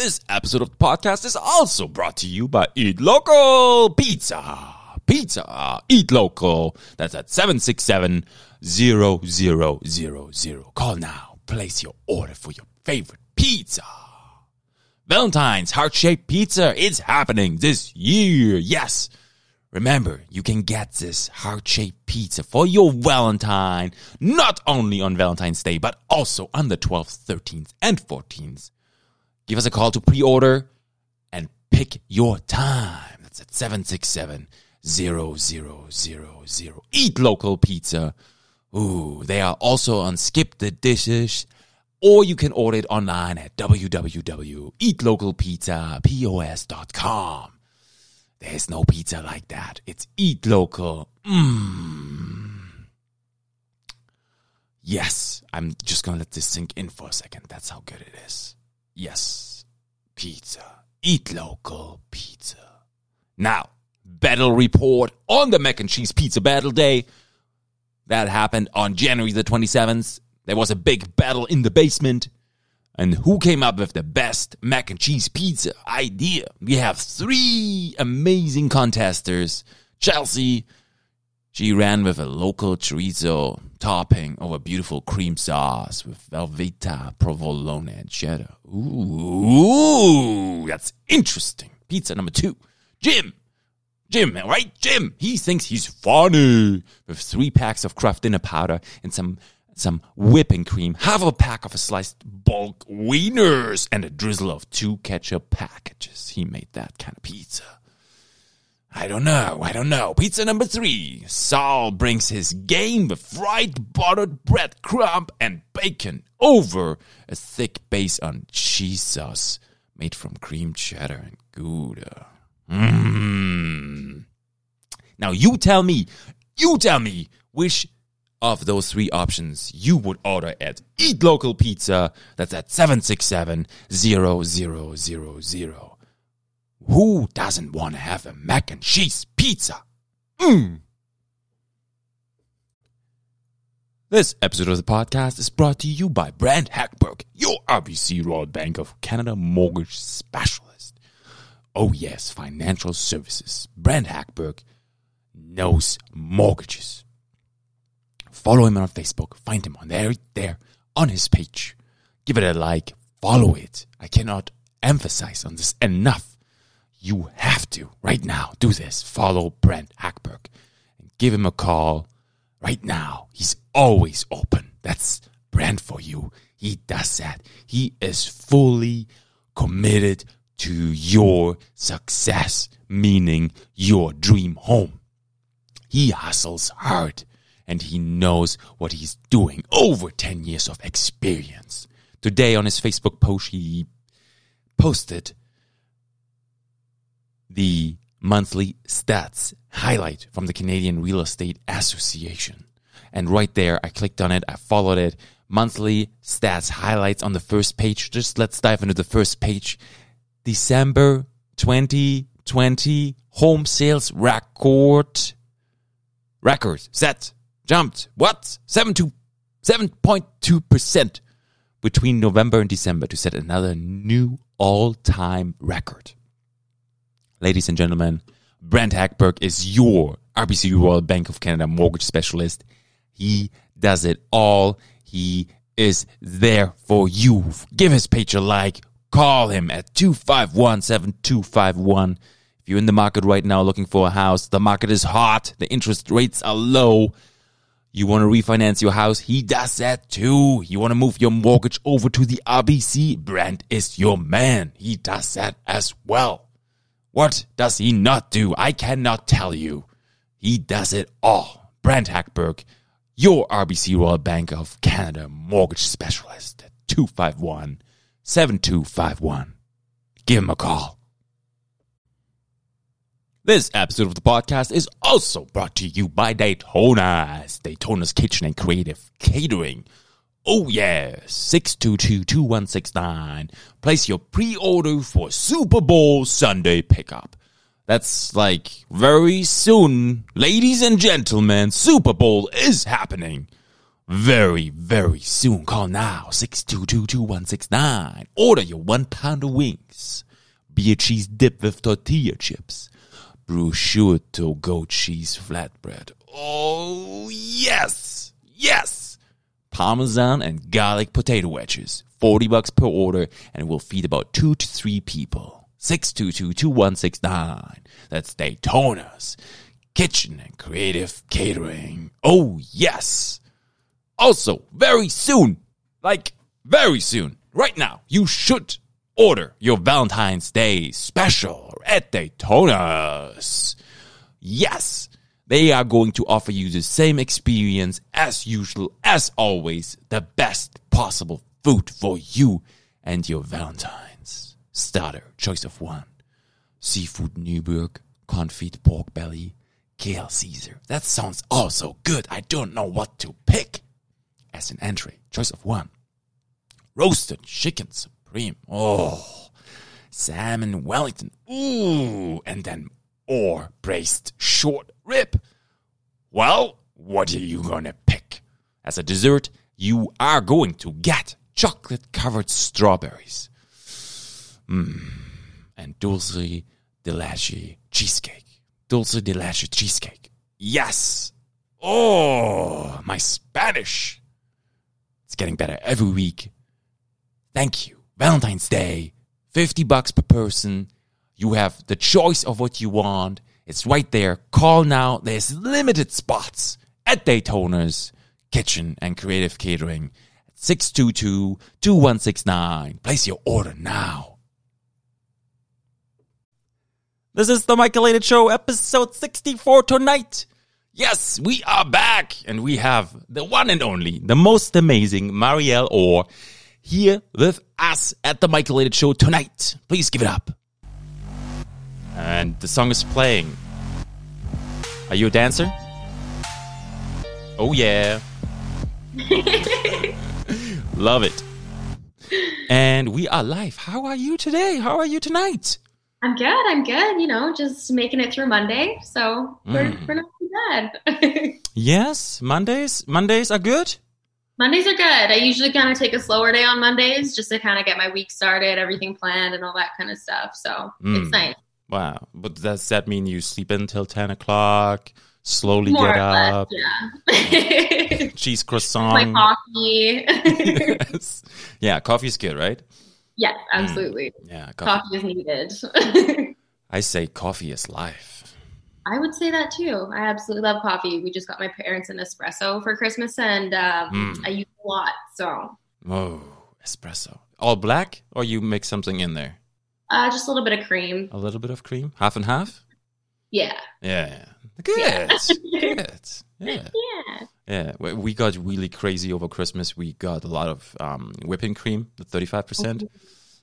This episode of the podcast is also brought to you by Eat Local Pizza. Pizza, Eat Local. That's at 767 0000. Call now. Place your order for your favorite pizza. Valentine's heart shaped pizza is happening this year. Yes. Remember, you can get this heart shaped pizza for your Valentine, not only on Valentine's Day, but also on the 12th, 13th, and 14th. Give us a call to pre order and pick your time. That's at 767 0000. Eat local pizza. Ooh, they are also on Skip the Dishes, or you can order it online at www.eatlocalpizzapos.com. There's no pizza like that. It's eat local. Mmm. Yes, I'm just gonna let this sink in for a second. That's how good it is. Yes, pizza. Eat local pizza. Now, battle report on the mac and cheese pizza battle day. That happened on January the 27th. There was a big battle in the basement. And who came up with the best mac and cheese pizza idea? We have three amazing contesters. Chelsea, she ran with a local chorizo topping over beautiful cream sauce with Velveeta, provolone, and cheddar. Ooh, that's interesting. Pizza number two. Jim. Jim, right? Jim. He thinks he's funny with three packs of Kraft dinner powder and some some whipping cream, half a pack of sliced bulk wieners, and a drizzle of two ketchup packages. He made that kind of pizza. I don't know, I don't know. Pizza number three. Saul brings his game with fried buttered bread crumb and bacon over a thick base on cheese sauce made from cream cheddar and Gouda. Mmm. Now you tell me, you tell me which of those three options you would order at Eat Local Pizza. That's at 767 0000. Who doesn't want to have a mac and cheese pizza? Mmm. This episode of the podcast is brought to you by Brent Hackberg, your RBC Royal Bank of Canada mortgage specialist. Oh, yes, financial services. Brent Hackberg knows mortgages. Follow him on Facebook. Find him on there, there, on his page. Give it a like. Follow it. I cannot emphasize on this enough. You have to, right now, do this. Follow Brent Hackberg and give him a call right now. He's always open. That's Brent for you. He does that. He is fully committed to your success, meaning your dream home. He hustles hard and he knows what he's doing. Over 10 years of experience. Today on his Facebook post, he posted the monthly stats highlight from the Canadian Real Estate Association. And right there, I clicked on it, I followed it. Monthly stats highlights on the first page. Just let's dive into the first page. December 2020 home sales record. Record set. Jumped. What? 7 to 7.2% between November and December to set another new all time record. Ladies and gentlemen, Brent Hackberg is your RBC Royal Bank of Canada mortgage specialist. He does it all. He is there for you. Give his page a like. Call him at 251 7251. If you're in the market right now looking for a house, the market is hot, the interest rates are low. You want to refinance your house? He does that too. You want to move your mortgage over to the RBC? Brent is your man. He does that as well. What does he not do? I cannot tell you. He does it all. Brent Hackberg, your RBC Royal Bank of Canada mortgage specialist at 251 7251. Give him a call. This episode of the podcast is also brought to you by Daytona's, Daytona's Kitchen and Creative Catering. Oh yeah, 622-2169. Place your pre-order for Super Bowl Sunday pickup. That's like very soon. Ladies and gentlemen, Super Bowl is happening. very, very soon. Call now 622-2169. Order your one pound of wings. Beer cheese dip with tortilla chips. Prosciutto goat cheese flatbread. Oh, yes! Yes! Parmesan and garlic potato wedges. 40 bucks per order and it will feed about two to three people. 622-2169. That's Daytona's Kitchen and Creative Catering. Oh, yes! Also, very soon, like very soon, right now, you should order your Valentine's Day special at Daytona's. Yes, they are going to offer you the same experience as usual, as always, the best possible food for you and your Valentine's. Starter, choice of one. Seafood Newburg, confit pork belly, kale Caesar. That sounds also good. I don't know what to pick as an entree. Choice of one. Roasted chicken supreme. Oh. Salmon Wellington. Ooh. And then or braised short rib. Well, what are you gonna pick? As a dessert, you are going to get chocolate covered strawberries. Mmm. And dulce de leche cheesecake. Dulce de leche cheesecake. Yes. Oh, my Spanish. It's getting better every week. Thank you. Valentine's Day, 50 bucks per person. You have the choice of what you want. It's right there. Call now. There's limited spots at Daytona's Kitchen and Creative Catering at 622-2169. Place your order now. This is the Michael Show, episode 64 tonight. Yes, we are back and we have the one and only, the most amazing Marielle Orr here with us at the Michael Show tonight. Please give it up. And the song is playing. Are you a dancer? Oh, yeah. Love it. And we are live. How are you today? How are you tonight? I'm good. I'm good. You know, just making it through Monday, so we're, mm. we're not too bad. yes, Mondays. Mondays are good. Mondays are good. I usually kind of take a slower day on Mondays just to kind of get my week started, everything planned, and all that kind of stuff. So mm. it's nice. Wow, but does that mean you sleep until ten o'clock? Slowly More get up. Less, yeah. Cheese croissant. My coffee. yes. Yeah, coffee's good, right? Yes, mm. absolutely. Mm, yeah, coffee. coffee is needed. I say coffee is life. I would say that too. I absolutely love coffee. We just got my parents an espresso for Christmas, and um, mm. I use a lot. So. Oh, espresso. All black, or you mix something in there? Uh, just a little bit of cream. A little bit of cream, half and half. Yeah. Yeah. Good. Yeah. Good. Yeah. Yeah. Yeah. We got really crazy over Christmas. We got a lot of um, whipping cream, the thirty-five percent.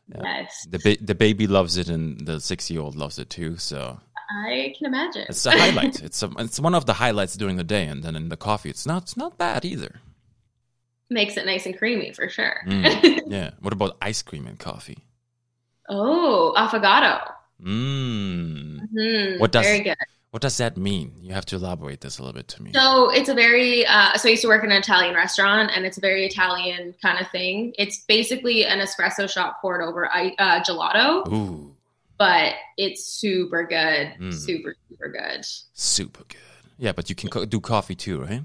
Yes. The ba- the baby loves it, and the six-year-old loves it too. So. I can imagine. It's a highlight. it's a, it's one of the highlights during the day, and then in the coffee, it's not it's not bad either. Makes it nice and creamy for sure. Mm, yeah. What about ice cream and coffee? Oh, affogato. Mmm. Mm-hmm. What does very good. What does that mean? You have to elaborate this a little bit to me. So it's a very uh, so I used to work in an Italian restaurant, and it's a very Italian kind of thing. It's basically an espresso shot poured over uh, gelato. Ooh. But it's super good, mm. super super good, super good. Yeah, but you can co- do coffee too, right?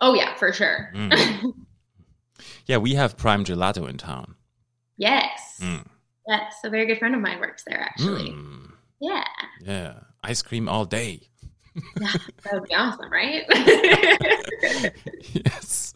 Oh yeah, for sure. Mm. yeah, we have Prime Gelato in town. Yes. Mm. Yes, a very good friend of mine works there actually. Mm. Yeah. Yeah. Ice cream all day. yeah, that would be awesome, right? yes.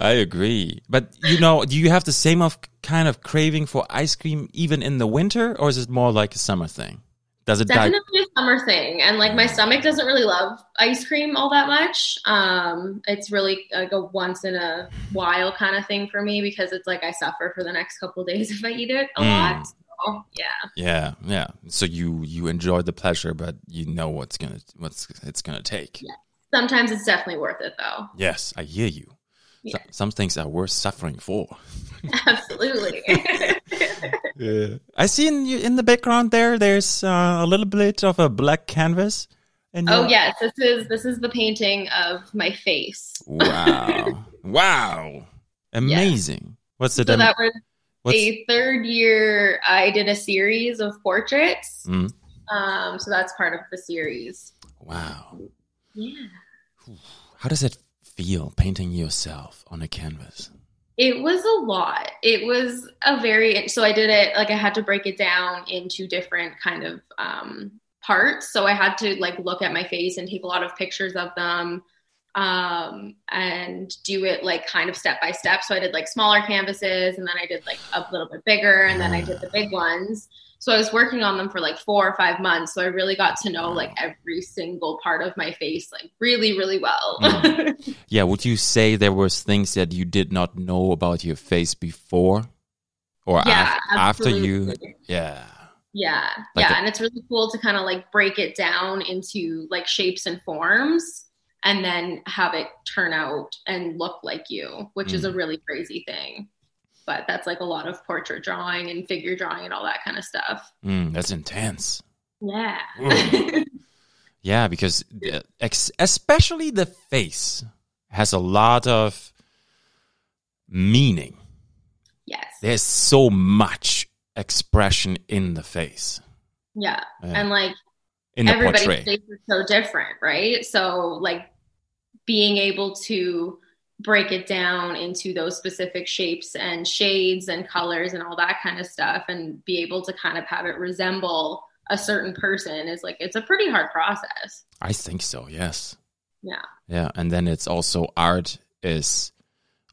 I agree. But you know, do you have the same of kind of craving for ice cream even in the winter or is it more like a summer thing? Does it definitely a summer thing? And like my stomach doesn't really love ice cream all that much. Um, it's really like a once in a while kind of thing for me because it's like I suffer for the next couple days if I eat it a mm. lot. So, yeah. Yeah, yeah. So you you enjoy the pleasure, but you know what's gonna what's it's gonna take. Yeah. Sometimes it's definitely worth it though. Yes, I hear you. Yeah. So, some things are worth suffering for. Absolutely. yeah. I see in in the background there. There's uh, a little bit of a black canvas. oh yes, this is this is the painting of my face. wow, Wow. Amazing. What's the So that was what's a third year. I did a series of portraits. Mm. Um, so that's part of the series. Wow. Yeah. How does it feel painting yourself on a canvas? It was a lot. It was a very so I did it like I had to break it down into different kind of um parts. So I had to like look at my face and take a lot of pictures of them um and do it like kind of step by step. So I did like smaller canvases and then I did like a little bit bigger and then I did the big ones. So I was working on them for like 4 or 5 months. So I really got to know like every single part of my face like really really well. Mhm. Yeah, would you say there was things that you did not know about your face before or Yeah, af- after you. Yeah. Yeah, Like yeah, and it's really cool to kind of like break it down into like shapes and forms and then have it turn out and look like you, which is a Mm. really crazy thing. But that's like a lot of portrait drawing and figure drawing and all that kind of stuff. Mm, that's intense. Yeah. Yeah, because the, ex- especially the face has a lot of meaning. yes. There's so much expression in the face. Yeah. Yeah. And like In everybody's portrait. face is so different, right? So like being able to break it down into those specific shapes and shades and colors and all that kind of stuff and be able to kind of have it resemble a certain person is like it's a pretty hard process. I think so, yes. Yeah. Yeah, and then it's also art is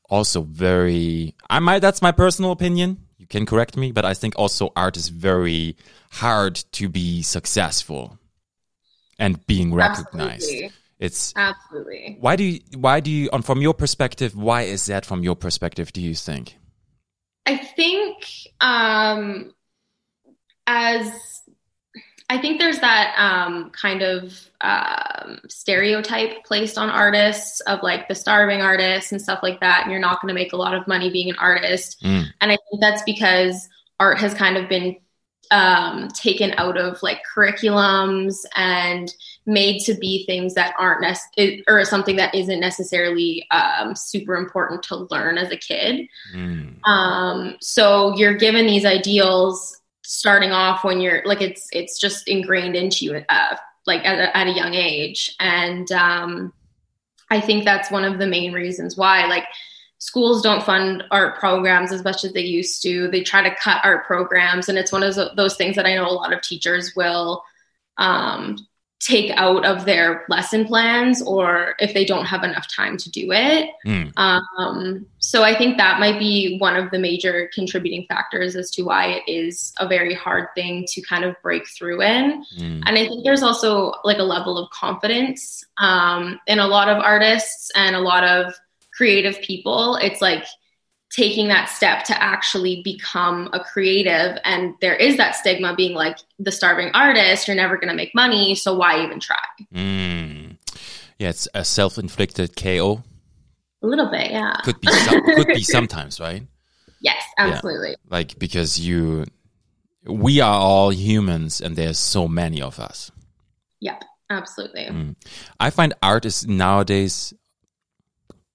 also very I might that's my personal opinion. You can correct me, but I think also art is very hard to be successful and being recognized. Absolutely. It's Absolutely. why do you why do you on from your perspective, why is that from your perspective, do you think? I think um as I think there's that um, kind of um, stereotype placed on artists of like the starving artist and stuff like that, and you're not going to make a lot of money being an artist. Mm. And I think that's because art has kind of been um, taken out of like curriculums and made to be things that aren't nec- or something that isn't necessarily um, super important to learn as a kid. Mm. Um, so you're given these ideals starting off when you're like it's it's just ingrained into you uh, like at a, at a young age, and um, I think that's one of the main reasons why like schools don't fund art programs as much as they used to. They try to cut art programs, and it's one of those things that I know a lot of teachers will um, take out of their lesson plans, or if they don't have enough time to do it. Mm. Um, so I think that might be one of the major contributing factors as to why it is a very hard thing to kind of break through in. Mm. And I think there's also like a level of confidence um, in a lot of artists and a lot of creative people. It's like taking that step to actually become a creative. And there is that stigma being like the starving artist, you're never going to make money. So why even try? Mm. Yeah, it's a self-inflicted KO. A little bit, yeah. Could be some, could be sometimes, right? Yes, absolutely. Like because you we are all humans and there's so many of us. Yep, absolutely. Mm. I find art is nowadays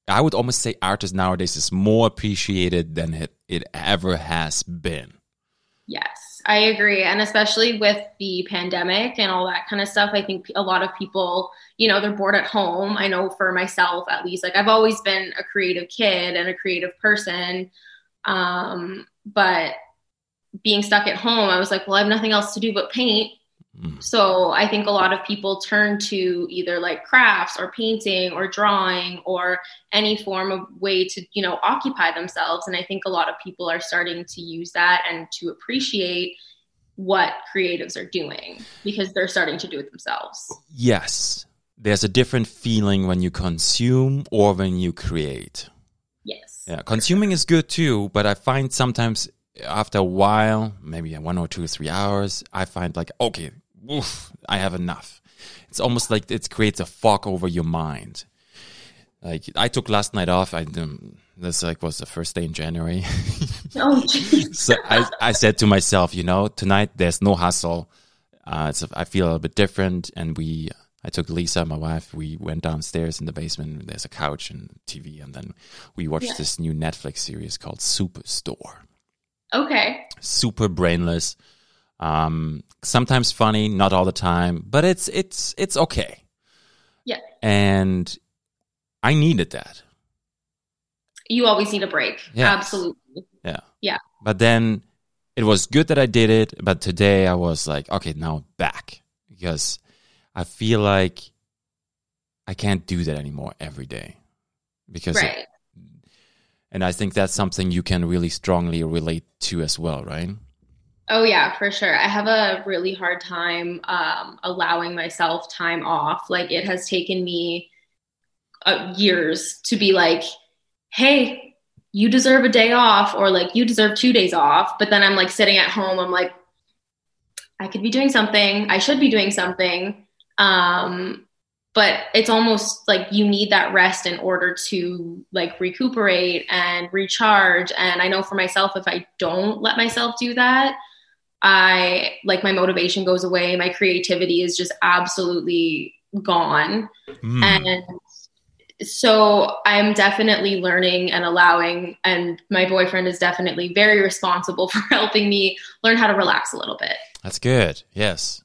I would almost say art is nowadays is more appreciated than it, it ever has been. Yes, I agree. And especially with the pandemic and all that kind of stuff, I think a lot of people, you know, they're bored at home. I know for myself, at least, like I've always been a creative kid and a creative person. Um, but being stuck at home, I was like, well, I have nothing else to do but paint. Mm. So I think a lot of people turn to either like crafts or painting or drawing or any form of way to, you know, occupy themselves. And I think a lot of people are starting to use that and to appreciate what creatives are doing because they're starting to do it themselves. Yes. There's a different feeling when you consume or when you create. Yes. Yeah, consuming is good too, but I find sometimes after a while, maybe one or two, or three hours, I find like, okay, oof, I have enough. It's almost like it creates a fog over your mind. Like I took last night off. I um, this like was the first day in January. Oh, so I, I said to myself, you know, tonight there's no hustle. Uh, it's I feel a little bit different, and we I took Lisa, my wife. We went downstairs in the basement. There's a couch and TV, and then we watched Yeah. this new Netflix series called Superstore. Okay. Super brainless, um, sometimes funny, not all the time, but it's it's it's okay. Yeah. And I needed that. You always need a break. Yes. Absolutely. Yeah. Yeah. But then it was good that I did it. But today I was like, okay, now back because I feel like I can't do that anymore every day because, it- and I think that's something you can really strongly relate to as well, right? Oh yeah, for sure. I have a really hard time um, allowing myself time off. Like it has taken me uh, years to be like, "Hey, you deserve a day off," or like, "You deserve two days off." But then I'm like sitting at home. I'm like, I could be doing something. I should be doing something. Um, but it's almost like you need that rest in order to like recuperate and recharge. And I know for myself, if I don't let myself do that, I like my motivation goes away. My creativity is just absolutely gone. Mm. And so I'm definitely learning and allowing, and my boyfriend is definitely very responsible for helping me learn how to relax a little bit. That's good. Yes.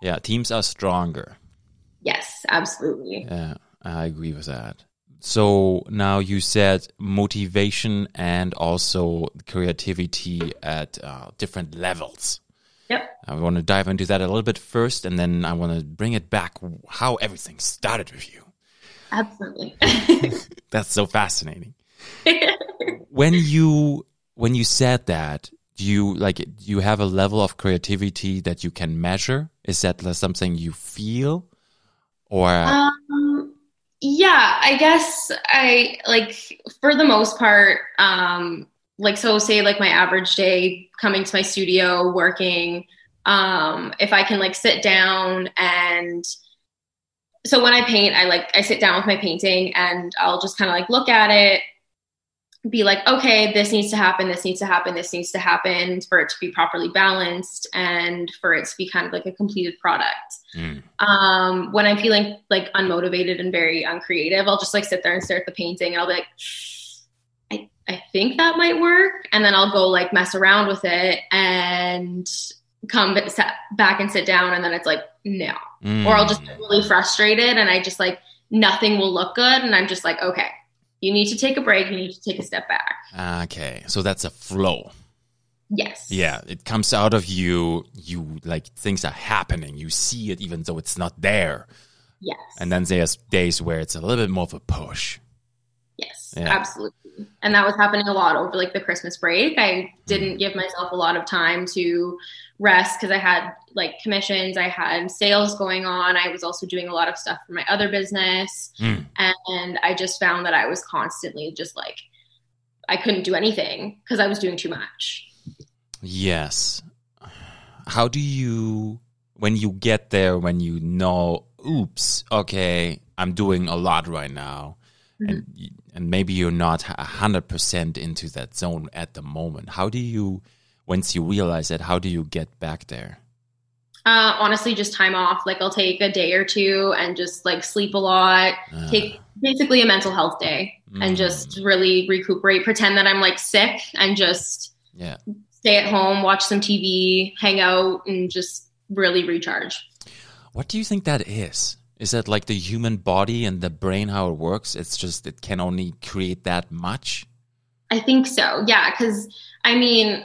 Yeah. Teams are stronger. Yes, absolutely. Yeah, I agree with that. So now you said motivation and also creativity at uh, different levels. Yep. I want to dive into that a little bit first, and then I want to bring it back how everything started with you. Absolutely. That's so fascinating. when you when you said that, do you like do you have a level of creativity that you can measure? Is that something you feel, or um, yeah, I guess I like for the most part, um, like so say like my average day coming to my studio working, um, if I can like sit down and so when I paint, I like I sit down with my painting and I'll just kind of like look at it, be like, okay, this needs to happen, this needs to happen, this needs to happen for it to be properly balanced and for it to be kind of like a completed product. Mm, Um, when I'm feeling like unmotivated and very uncreative, I'll just like sit there and stare at the painting and I'll be like, I, I think that might work. And then I'll go like mess around with it and come back and sit down. And then it's like, no. mm. Or I'll just get really frustrated and I just like, nothing will look good. And I'm just like, okay, you need to take a break. You need to take a step back. Okay, so that's a flow. Yes. Yeah, it comes out of you. You like things are happening. You see it even though it's not there. Yes. And then there's days where it's a little bit more of a push. Yes, Yeah. absolutely. And that was happening a lot over like the Christmas break. I didn't give myself a lot of time to rest because I had like commissions, I had sales going on. I was also doing a lot of stuff for my other business. Mm. And I just found that I was constantly just like, I couldn't do anything because I was doing too much. Yes. How do you when you get there when you know, oops, okay, I'm doing a lot right now, and y- and maybe you're not a hundred percent into that zone at the moment. How do you once you realize that? How do you get back there? Uh, honestly, just time off. Like I'll take a day or two and just like sleep a lot, Uh, take basically a mental health day and mm, just really recuperate, pretend that I'm like sick and just yeah. stay at home, watch some TV, hang out, and just really recharge. What do you think that is? Is that like the human body and the brain how it works? It's just it can only create that much. I think so. Yeah. Cause I mean,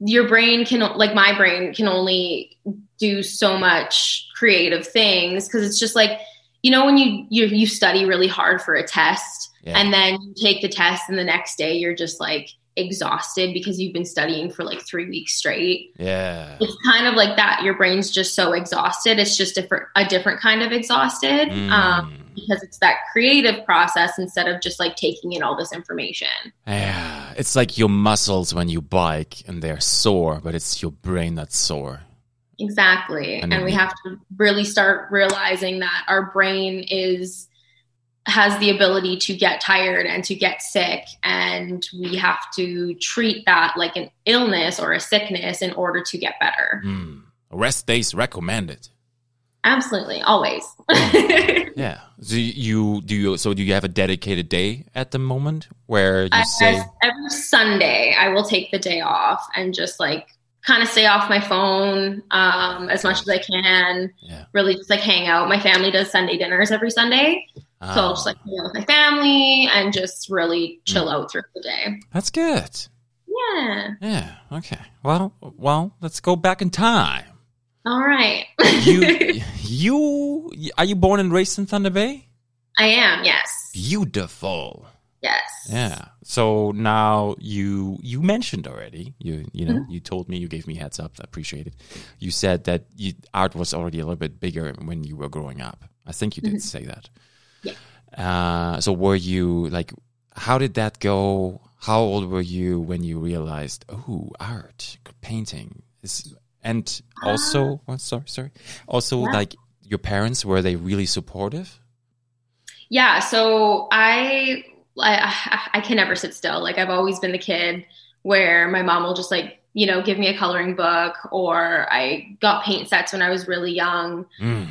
your brain can, like my brain can only do so much creative things. Cause it's just like, you know, when you, you, you study really hard for a test Yeah. and then you take the test and the next day you're just like exhausted because you've been studying for like three weeks straight. yeah. It's kind of like that. Your brain's just so exhausted. It's just different, a different kind of exhausted. Mm. Um, because it's that creative process instead of just like taking in all this information. Yeah, it's like your muscles when you bike and they're sore, but it's your brain that's sore. Exactly. And And, we have to really start realizing that our brain is has the ability to get tired and to get sick and we have to treat that like an illness or a sickness in order to get better. Mm. Rest days recommended. Absolutely, always. Yeah. So you do you so do you have a dedicated day at the moment where you I- say every Sunday, I will take the day off and just like kind of stay off my phone um, as much as I can. yeah. Really, just like hang out. My family does Sunday dinners every Sunday, Um, so I'll just like hang out with my family and just really mm. chill out through the day. that's good. Yeah. Yeah. Okay. Well, well, let's go back in time. All right. You you are you born and raised in Thunder Bay? I am. Yes. Beautiful. Yes. Yeah. So now you you mentioned already. You you know Mm-hmm. you told me you gave me heads up. I appreciate it. You said that you, art was already a little bit bigger when you were growing up. I think you did mm-hmm. say that. Uh, so were you like? How did that go? How old were you when you realized? Oh, art, painting is, and also, oh, sorry, sorry. Also, Ah. Yeah. like your parents were they really supportive? Yeah, so I, I I can never sit still. Like I've always been the kid where my mom will just like you know give me a coloring book, or I got paint sets when I was really young. Mm.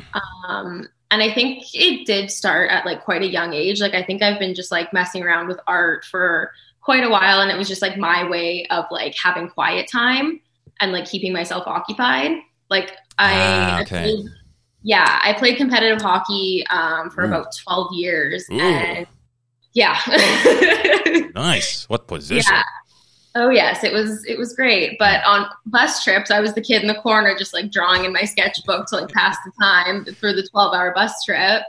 Um, and I think it did start at like quite a young age. Like I think I've been just like messing around with art for quite a while, and it was just like my way of like having quiet time and like keeping myself occupied. Like I, Ah, I okay. played- yeah, I played competitive hockey um, for Ooh. about twelve years, Ooh. and yeah. Nice. What position? Yeah. Oh yes, it was it was great. But on bus trips, I was the kid in the corner just like drawing in my sketchbook to like pass the time for the 12-hour bus trip.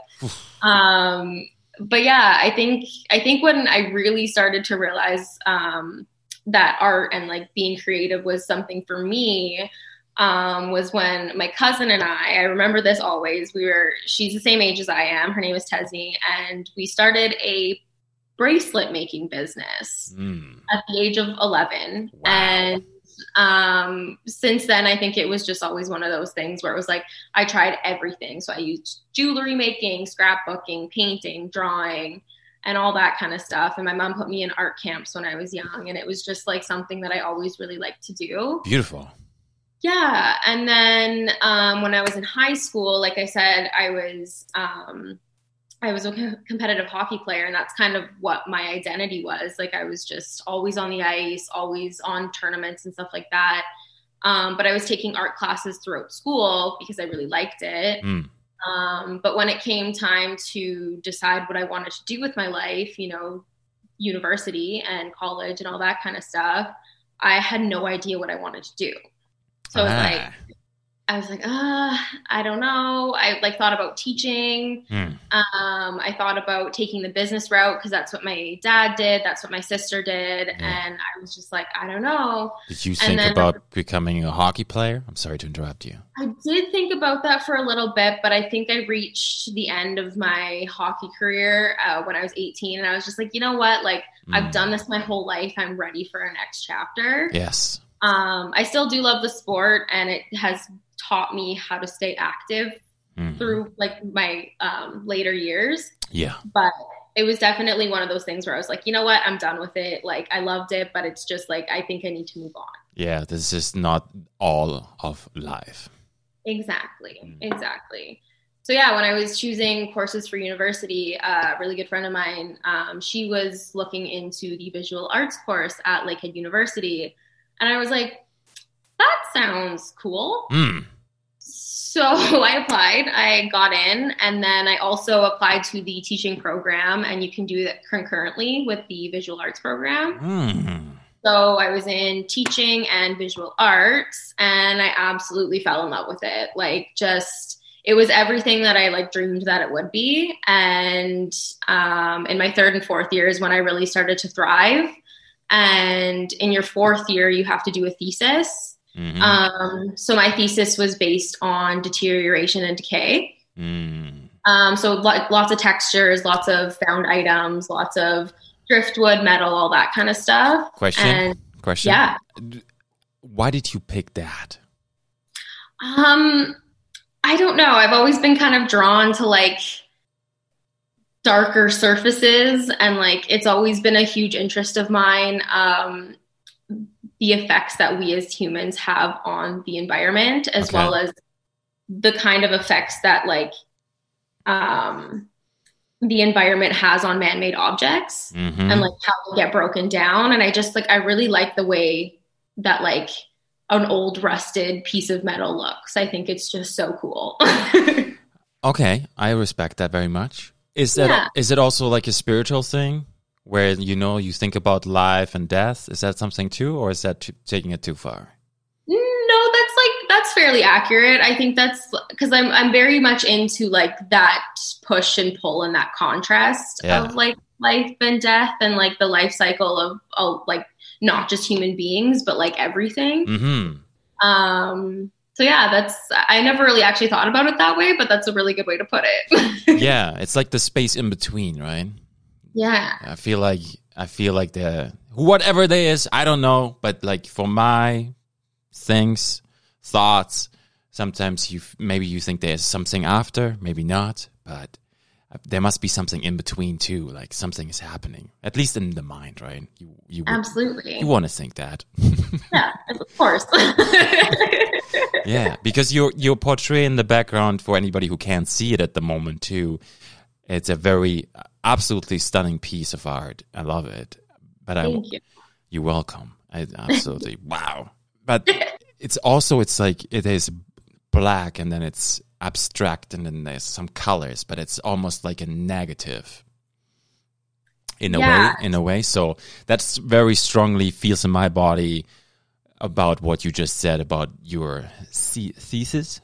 um but yeah, I think I think when I really started to realize um that art and like being creative was something for me um, was when my cousin and I, I remember this always. We were, she's the same age as I am. Her name is Tesney, and we started a bracelet making business Mm. at the age of 11 Wow. and um since then i think it was just always one of those things where it was like i tried everything so i used jewelry making scrapbooking painting drawing and all that kind of stuff and my mom put me in art camps when i was young and it was just like something that i always really liked to do Beautiful. yeah and then um, when i was in high school like i said i was um, i was a competitive hockey player and that's kind of what my identity was like i was just always on the ice always on tournaments and stuff like that um, but i was taking art classes throughout school because i really liked it Mm. um, but when it came time to decide what i wanted to do with my life you know university and college and all that kind of stuff i had no idea what i wanted to do so I was like, Ah. I was like, ah, I don't know. I like thought about teaching. Mm. Um, I thought about taking the business route because that's what my dad did. That's what my sister did, and I was just like, I don't know. Did you And think then- about becoming a hockey player? I'm sorry to interrupt you. I did think about that for a little bit, but I think I reached the end of my hockey career uh, when I was 18, and I was just like, you know what? Like, I've Mm. done this my whole life. I'm ready for a next chapter. Yes. Um, I still do love the sport, and it has taught me how to stay active Mm. through like my um, later years. Yeah. But it was definitely one of those things where I was like, you know what, I'm done with it. Like I loved it, but it's just like I think I need to move on. Yeah. This is not all of life. Exactly, Mm. exactly. So yeah, when I was choosing courses for university, uh, a really good friend of mine, um, she was looking into the visual arts course at Lakehead University, and I was like, that sounds cool. Mm. So I applied, I got in, and then I also applied to the teaching program, and you can do that concurrently with the visual arts program. Mm. So I was in teaching and visual arts, and I absolutely fell in love with it. Like, just it was everything that I like dreamed that it would be. And um, in my third and fourth years, when I really started to thrive. And in your fourth year, you have to do a thesis. Mhm. Um, so my thesis was based on deterioration and decay. Mm. Um, so lo- lots of textures, lots of found items, lots of driftwood, metal, all that kind of stuff. Question. And Question. yeah, Why did you pick that? um, I don't know. I've always been kind of drawn to like darker surfaces, and like it's always been a huge interest of mine. Um, the effects that we as humans have on the environment, as Okay. well as the kind of effects that like um the environment has on man-made objects Mhm. and like how they get broken down and i just like i really like the way that like an old rusted piece of metal looks i think it's just so cool Okay, I respect that very much. Is that is Yeah. it also like a spiritual thing where you know you think about life and death? Is that something too, or is that taking it too far? no that's like that's fairly accurate i think that's because i'm i'm very much into like that push and pull and that contrast Yeah. of like life and death and like the life cycle of, of like not just human beings but like everything Mm-hmm. Um, so yeah, that's I never really actually thought about it that way, but that's a really good way to put it. yeah, it's like the space in between, right? yeah. I feel like I feel like the whatever there is, I don't know, but like for my things, thoughts, sometimes you maybe you think there's something after, maybe not, but there must be something in between too. Like something is happening, at least in the mind, right? You you would- Absolutely. you want to think that, yeah, of course. yeah, because you're you're portraying the background for anybody who can't see it at the moment too. It's a very absolutely stunning piece of art. I love it, but I Thank you. You're welcome. I, absolutely. wow. But it's also it's like it is black and then it's abstract and then there's some colors, but it's almost like a negative in a Yeah. way. In a way, so that's very strongly feels in my body about what you just said about your thesis.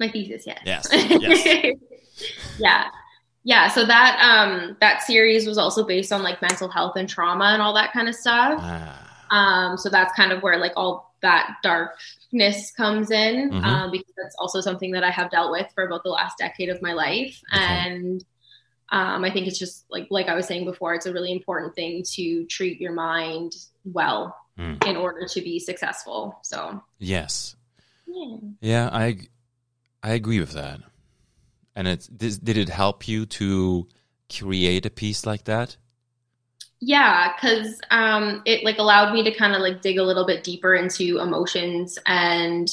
My thesis, yes. Yes, yes. yeah. Yeah. So that um that series was also based on like mental health and trauma and all that kind of stuff. Ah, Um, so that's kind of where like all that darkness comes in, Mhm. um, because that's also something that I have dealt with for about the last decade of my life, Okay. and um, I think it's just like like I was saying before, it's a really important thing to treat your mind well Mm. in order to be successful. So yes. yeah. Yeah, I I agree with that. And it this, did it help you to create a piece like that? Yeah, because um, it like allowed me to kind of like dig a little bit deeper into emotions and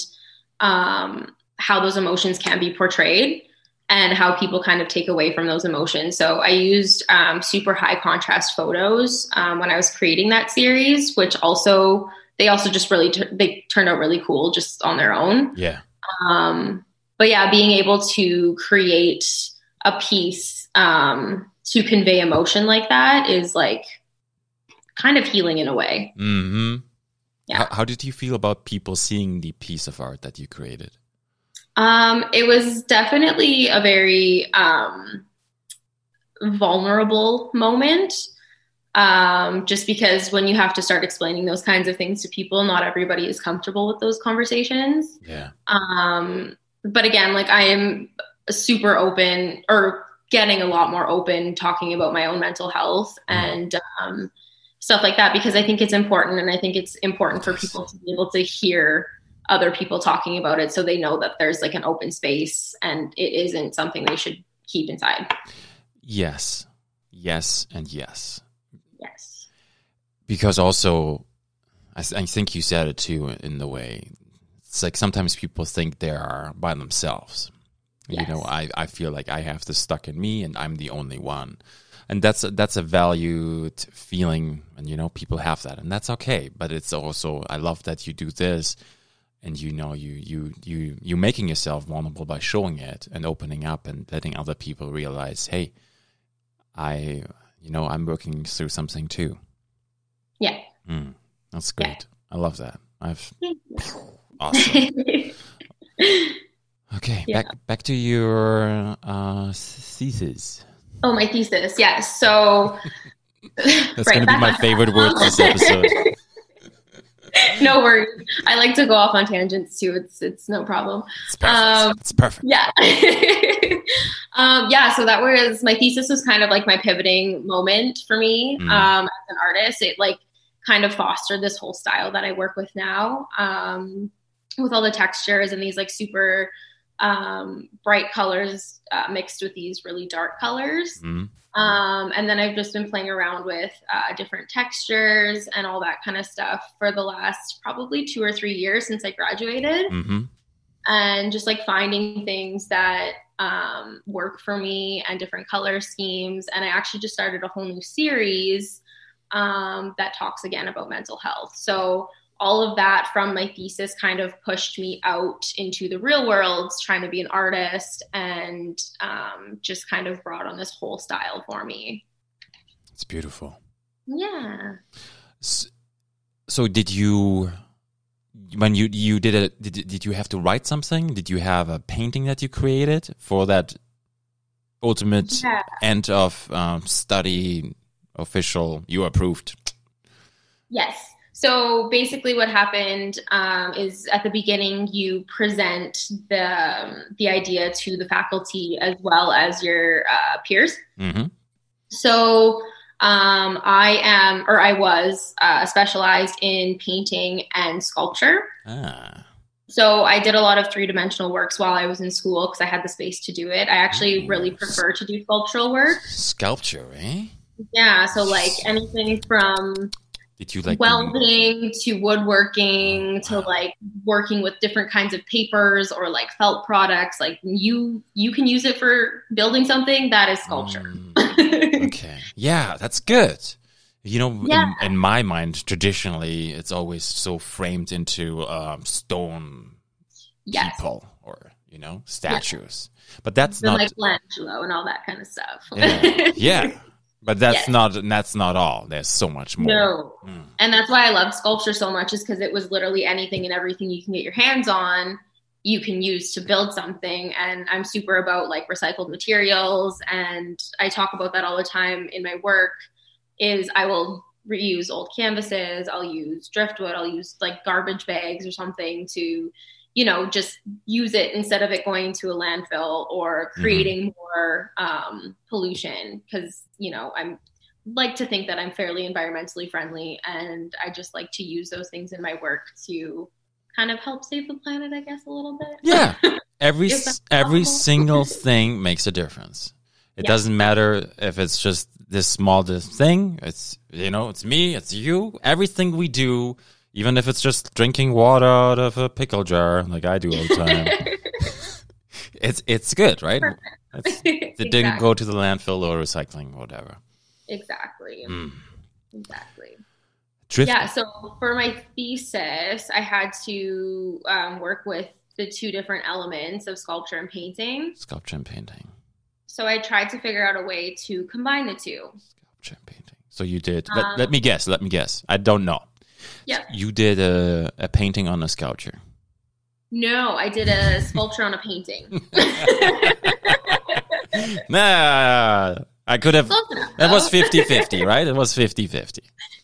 um, how those emotions can be portrayed and how people kind of take away from those emotions. So I used um, super high contrast photos um, when I was creating that series, which also they also just really tur they turned out really cool just on their own. Yeah. Um, but yeah, being able to create a piece um, to convey emotion like that is like kind of healing in a way. hmm Yeah. How, how did you feel about people seeing the piece of art that you created? Um, it was definitely a very um, vulnerable moment. Um, just because when you have to start explaining those kinds of things to people, not everybody is comfortable with those conversations. Yeah. Um, but again, like I am super open or getting a lot more open talking about my own mental health and um, stuff like that because I think it's important and I think it's important for people to be able to hear other people talking about it so they know that there's like an open space and it isn't something they should keep inside. Yes. Yes and yes. Yes. Because also, I, th- I think you said it too in the way. It's like sometimes people think they are by themselves. You know, I, I feel like I have this stuck in me and I'm the only one. And that's a, that's a valued feeling. And, you know, people have that and that's okay. But it's also, I love that you do this and you know, you, you, you, you making yourself vulnerable by showing it and opening up and letting other people realize, hey, I, you know, I'm working through something too. Yeah. Mm, that's Yeah. great. I love that. I've awesome. Okay, Yeah. back back to your uh, thesis. Oh, my thesis. Yes. So That's Right, going to be my favorite word this episode. no worries. I like to go off on tangents too. It's it's no problem. It's perfect. Um, it's perfect. Yeah. um, yeah. So that was my thesis was kind of like my pivoting moment for me Mm. um, as an artist. It like kind of fostered this whole style that I work with now um, with all the textures and these like super um, bright colors uh, mixed with these really dark colors. Mm, Um, and then I've just been playing around with uh, different textures and all that kind of stuff for the last probably two or three years since I graduated. hmm and just like finding things that um, work for me and different color schemes. And I actually just started a whole new series um, that talks again about mental health. So all of that from my thesis kind of pushed me out into the real world, trying to be an artist, and um, just kind of brought on this whole style for me. It's beautiful. Yeah. So, so did you when you you did it did, did you have to write something did you have a painting that you created for that ultimate Yeah. end of um, study official you approved Yes. So basically, what happened um, is at the beginning you present the um, the idea to the faculty as well as your uh, peers. hmm So um, I am, or I was, uh, specialized in painting and sculpture. ah So I did a lot of three dimensional works while I was in school because I had the space to do it. I actually Ooh. really prefer to do sculptural work. sculpture eh Yeah, so like anything from did you like welding to woodworking to Wow. like working with different kinds of papers or like felt products. Like you, you can use it for building something that is sculpture. Mm, okay yeah that's good you know Yeah. in, in my mind traditionally it's always so framed into um, stone yes. people or you know statues but that's not like Michelangelo and all that kind of stuff. yeah, yeah. but that's Yes. not that's not all there's so much more No. Mm. And that's why I love sculpture so much, is because it was literally anything and everything you can get your hands on, you can use to build something. And I'm super about like recycled materials, and I talk about that all the time in my work. Is I will reuse old canvases, I'll use driftwood, I'll use like garbage bags or something to, you know, just use it instead of it going to a landfill or creating more um, pollution. Because you know, I'm like to think that I'm fairly environmentally friendly, and I just like to use those things in my work to kind of help save the planet, I guess, a little bit. yeah every Is s- that every single thing makes a difference it Yeah. doesn't matter if it's just this small this thing it's you know it's me it's you everything we do even if it's just drinking water out of a pickle jar like i do all the time it's it's good right it's, it didn't go to the landfill or recycling whatever Exactly. Mm. Exactly. Drift- Yeah. So for my thesis, I had to um, work with the two different elements of sculpture and painting. sculpture and painting So I tried to figure out a way to combine the two. sculpture and painting so you did let, Um, let me guess let me guess i don't know Yep. you did a, a painting on a sculpture No, I did a sculpture on a painting. nah, I could have. Enough, That was though. 50 50, right? It was 50 50.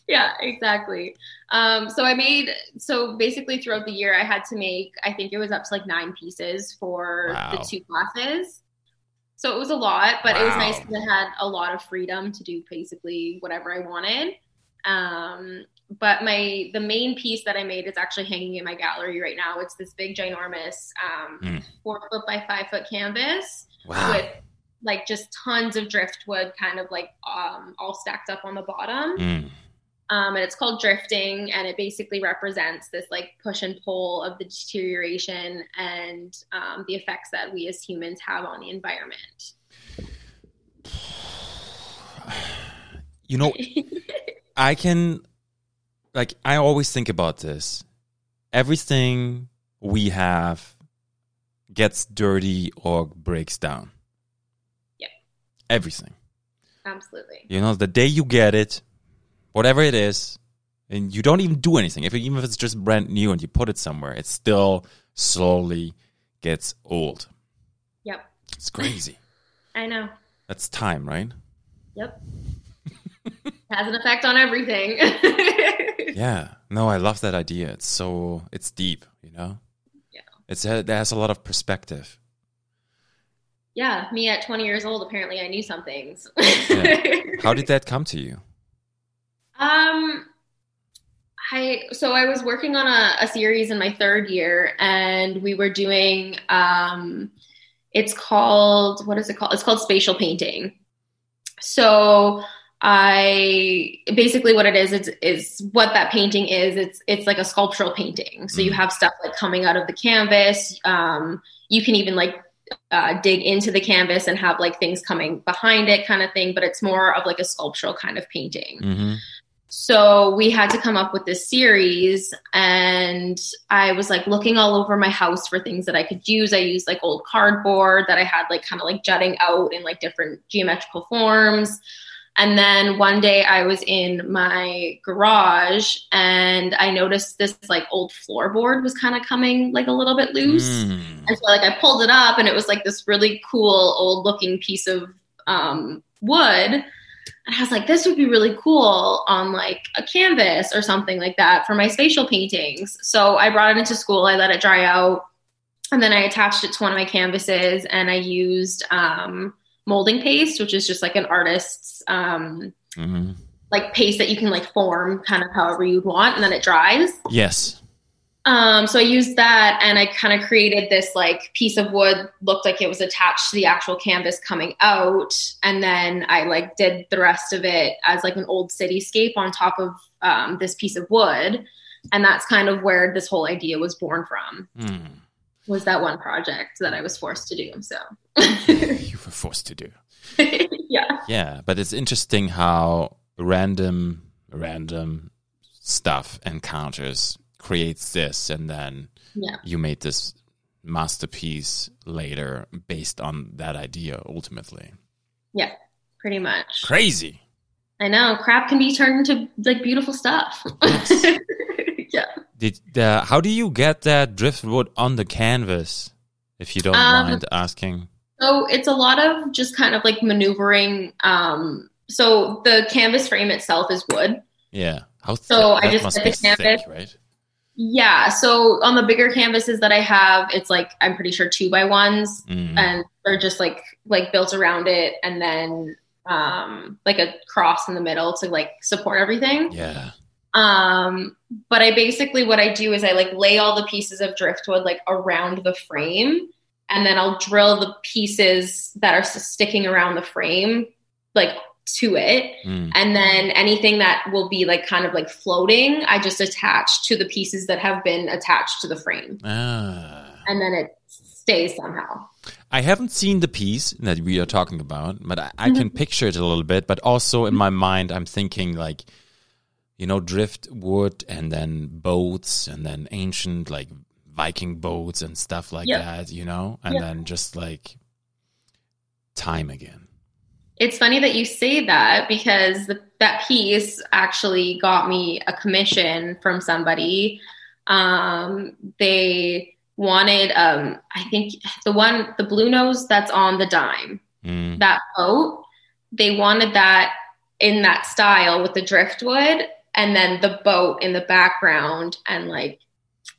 yeah, exactly. Um, so I made so basically throughout the year I had to make I think it was up to like nine pieces for Wow. the two classes. So it was a lot, but it was nice because I had a lot of freedom to do basically whatever I wanted. Um, but my the main piece that I made is actually hanging in my gallery right now. It's this big ginormous um, Mm. four foot by five foot canvas Wow. with like just tons of driftwood kind of like um, all stacked up on the bottom Mm. um, and it's called drifting and it basically represents this like push and pull of the deterioration and um, the effects that we as humans have on the environment You know, I can, like, I always think about this. Everything we have gets dirty or breaks down. Yep. Everything. absolutely You know, the day you get it, whatever it is, and you don't even do anything, if even if it's just brand new and you put it somewhere, it still slowly gets old. yep It's crazy. i know That's time, right? yep has an effect on everything Yeah. No, I love that idea. It's so it's deep, you know. Yeah. It's it has a lot of perspective. yeah me at 20 years old apparently i knew some things How did that come to you? Um, I so I was working on a, a series in my third year, and we were doing um, it's called what is it called? It's called spatial painting. So I basically what it is is is what that painting is. It's it's like a sculptural painting. So you have stuff like coming out of the canvas. Um, you can even like uh, dig into the canvas and have like things coming behind it, kind of thing. But it's more of like a sculptural kind of painting. Mm-hmm. So we had to come up with this series, and I was like looking all over my house for things that I could use. I used like old cardboard that I had like kind of like jutting out in like different geometrical forms. And then one day I was in my garage and I noticed this like old floorboard was kind of coming like a little bit loose. Mm. And so like I pulled it up and it was like this really cool old looking piece of um, wood. And I was like, this would be really cool on like a canvas or something like that for my spatial paintings. So I brought it into school, I let it dry out, and then I attached it to one of my canvases and I used um, molding paste, which is just like an artist's um, hmm like paste that you can like form kind of however you want, and then it dries. Yes. Um, so I used that and I kind of created this like piece of wood, looked like it was attached to the actual canvas coming out. And then I like did the rest of it as like an old cityscape on top of um, this piece of wood. And that's kind of where this whole idea was born from, Mm. Was that one project that I was forced to do. So you were forced to do. yeah. Yeah, but it's interesting how random, random stuff encounters creates this, and then Yeah. you made this masterpiece later based on that idea. Ultimately, Yeah. Pretty much. crazy. I know. Crap can be turned into like beautiful stuff. Yes. yeah. Did uh, how do you get that driftwood on the canvas? If you don't Um, mind asking. So it's a lot of just kind of like maneuvering. Um, so the canvas frame itself is wood. Yeah. How thick? So I that just must get be the canvas. thick, right? Yeah. So on the bigger canvases that I have, it's like I'm pretty sure two by ones, Mm. and they're just like like built around it, and then um, like a cross in the middle to like support everything. Yeah. Um, but I basically what I do is I like lay all the pieces of driftwood like around the frame, and then I'll drill the pieces that are sticking around the frame like to it, Mm. and then anything that will be like kind of like floating, I just attach to the pieces that have been attached to the frame, Ah. and then it stays somehow. I haven't seen the piece that we are talking about, but I, I Mm-hmm. can picture it a little bit. But also in my mind, I'm thinking like, you know, driftwood and then boats and then ancient like Viking boats and stuff like Yeah. that, you know, and Yeah. then just like time again. It's funny that you say that because the, that piece actually got me a commission from somebody. Um, they wanted, um, I think the one, the Bluenose that's on the dime, Mm. that boat, they wanted that in that style with the driftwood and then the boat in the background. And like,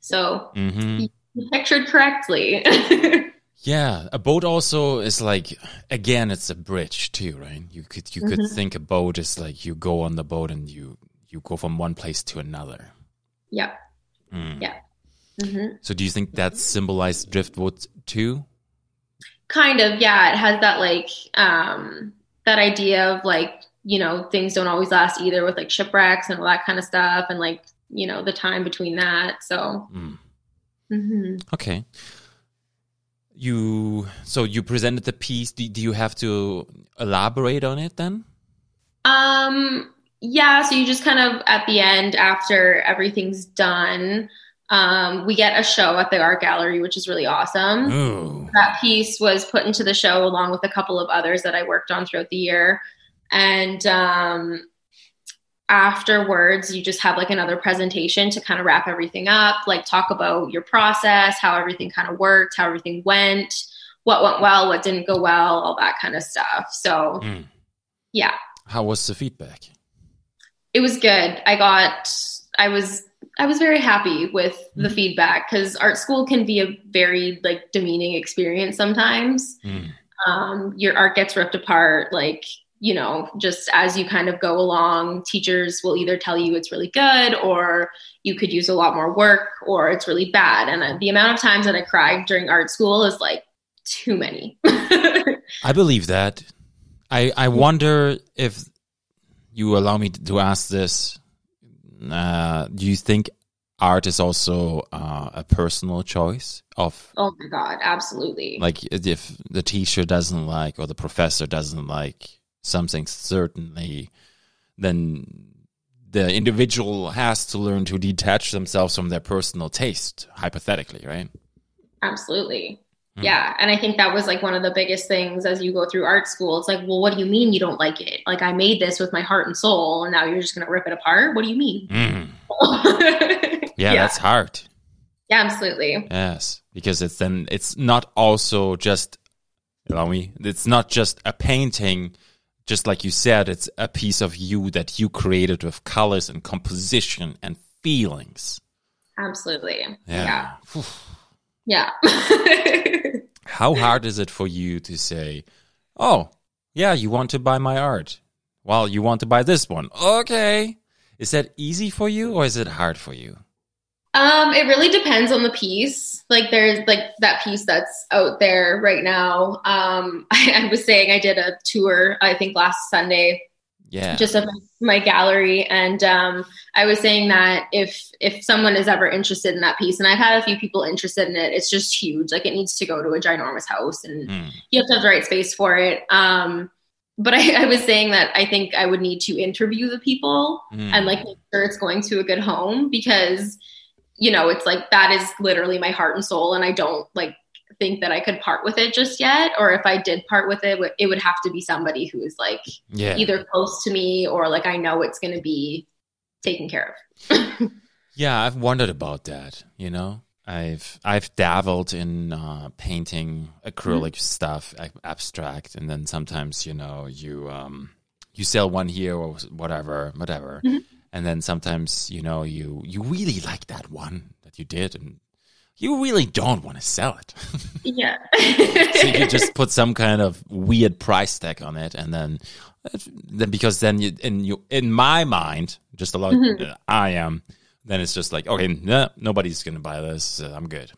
so hmm pictured correctly. Yeah, a boat also is like again, it's a bridge too, right? You could you could Mhm. think a boat is like you go on the boat and you you go from one place to another. yeah. Mm. Yeah. hmm So do you think that symbolized driftwood too? kind of yeah it has that like um that idea of like you know things don't always last either with like shipwrecks and all that kind of stuff and like you know the time between that so Mm. mhm. Okay. You so you presented the piece. Do, do you have to elaborate on it then? um yeah so you just kind of at the end after everything's done um we get a show at the art gallery which is really awesome Ooh. that piece was put into the show along with a couple of others that I worked on throughout the year. And um, afterwards, you just have like another presentation to kind of wrap everything up, like talk about your process, how everything kind of worked, how everything went, what went well, what didn't go well, all that kind of stuff. So, Mm. yeah, How was the feedback? it was good. I got, I was, I was very happy with the feedback because art school can be a very like demeaning experience sometimes. Mm. um, your art gets ripped apart like you know just as you kind of go along teachers will either tell you it's really good or you could use a lot more work or it's really bad and the amount of times that i cried during art school is like too many I believe that. I I wonder if you allow me to ask this, uh, do you think art is also uh, a personal choice of Oh my god, absolutely. like if the teacher doesn't like or the professor doesn't like something certainly then the individual has to learn to detach themselves from their personal taste hypothetically right Absolutely. Hmm. Yeah. And I think that was like one of the biggest things as you go through art school. It's like, well, what do you mean you don't like it? Like, I made this with my heart and soul, and now you're just going to rip it apart? What do you mean? Mm. yeah. yeah, that's hard yeah, absolutely. yes because it's then it's not also just allow me it's not just a painting just like you said it's a piece of you that you created with colors and composition and feelings Absolutely. yeah, Yeah. Yeah. How hard is it for you to say, "Oh, yeah, you want to buy my art"? Well, you want to buy this one. Okay. Is that easy for you or is it hard for you? Um, it really depends on the piece. Like there's like that piece that's out there right now. Um, I, I was saying I did a tour, I think last Sunday, Yeah. just of my gallery, and um, I was saying that if if someone is ever interested in that piece, and I've had a few people interested in it, it's just huge. Like it needs to go to a ginormous house, and Mm. you have to have the right space for it. Um, but I, I was saying that I think I would need to interview the people Mm. and like make sure it's going to a good home because you know it's like that is literally my heart and soul and i don't like think that i could part with it just yet or if i did part with it it would have to be somebody who is like yeah. either close to me or like i know it's going to be taken care of Yeah, I've wondered about that, you know. I've I've dabbled in uh, painting acrylic stuff, abstract, and then sometimes you know you um, you sell one here or whatever, whatever, Mhm. And then sometimes you know you you really like that one that you did, and you really don't want to sell it, yeah. So you just put some kind of weird price tag on it, and then then because then you in you in my mind, just a lot Mhm. I am then it's just like okay no, nobody's gonna buy this uh, i'm good.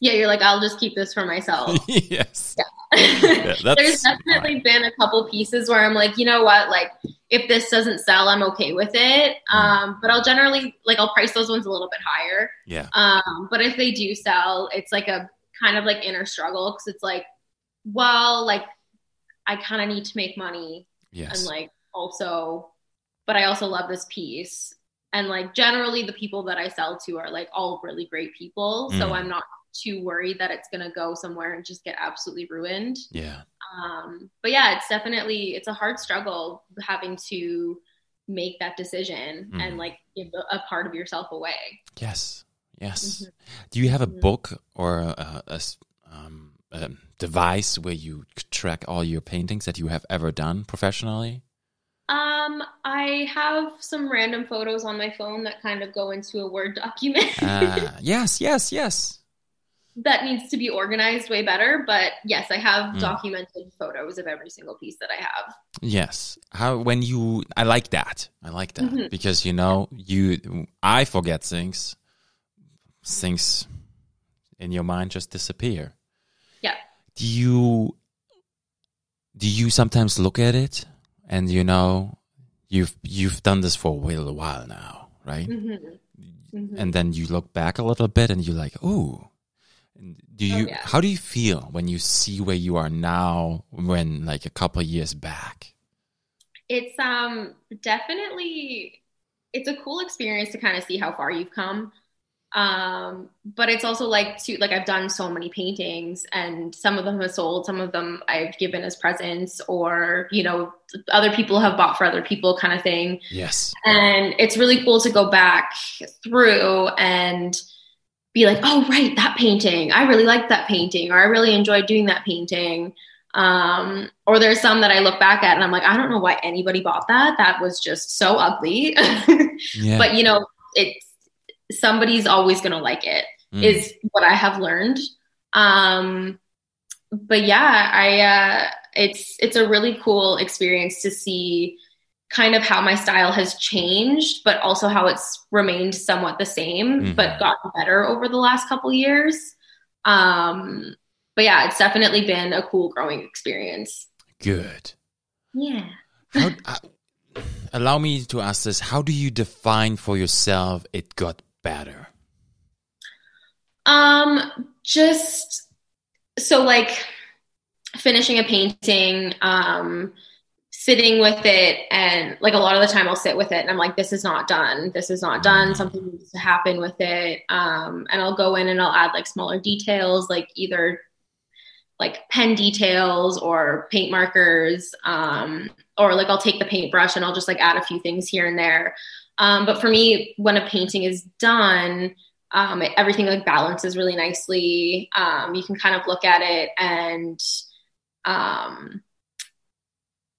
Yeah you're like i'll just keep this for myself. Yes that's there's definitely been a couple pieces where i'm like you know what like if this doesn't sell i'm okay with it Mm. um, but i'll generally like i'll price those ones a little bit higher yeah Um, but if they do sell, it's like a kind of like inner struggle because it's like, well, like I kind of need to make money yes and like also, but I also love this piece. And like generally, the people that I sell to are like all really great people. So Mm. I'm not too worried that it's going to go somewhere and just get absolutely ruined. yeah Um, but yeah, it's definitely it's a hard struggle having to make that decision Mm. and like give a, part of yourself away. yes yes Mhm. do you have a Mhm. book or a, a um, a device where you track all your paintings that you have ever done professionally Um, I have some random photos on my phone that kind of go into a Word document ah yes yes yes that needs to be organized way better. But yes, I have Mm. documented photos of every single piece that I have. Yes. How when you I like that. I like that Mhm. because you know, you I forget things. Things in your mind just disappear. Yeah. Do you do you sometimes look at it and you know you've you've done this for a little while now, right? Mhm. Mhm. And then you look back a little bit and you're like, "Oh, do Oh, you yeah. how do you feel when you see where you are now when like a couple of years back?" It's um definitely it's a cool experience to kind of see how far you've come. Um, but it's also like to like I've done so many paintings and some of them have sold, some of them I've given as presents or you know other people have bought for other people kind of thing. Yes. And it's really cool to go back through and be like, oh, right, that painting. I really liked that painting, or I really enjoyed doing that painting. Um, or there's some that I look back at and I'm like, I don't know why anybody bought that. That was just so ugly. Yeah. but you know, it's somebody's always going to like it, Mm. is what I have learned. Um, but yeah, I, uh, it's, it's a really cool experience to see kind of how my style has changed, but also how it's remained somewhat the same, Mhm. but gotten better over the last couple years. Um, but yeah, it's definitely been a cool growing experience. good. Yeah. How, uh, allow me to ask this: How do you define for yourself it got better? Um, just so like finishing a painting, um, sitting with it, and like a lot of the time I'll sit with it and I'm like, this is not done. This is not done. Mm. Something needs to happen with it. Um, and I'll go in and I'll add like smaller details, like either like pen details or paint markers, um, or like I'll take the paintbrush and I'll just like add a few things here and there. Um, but for me, when a painting is done, um, it, everything like balances really nicely. Um, you can kind of look at it and um,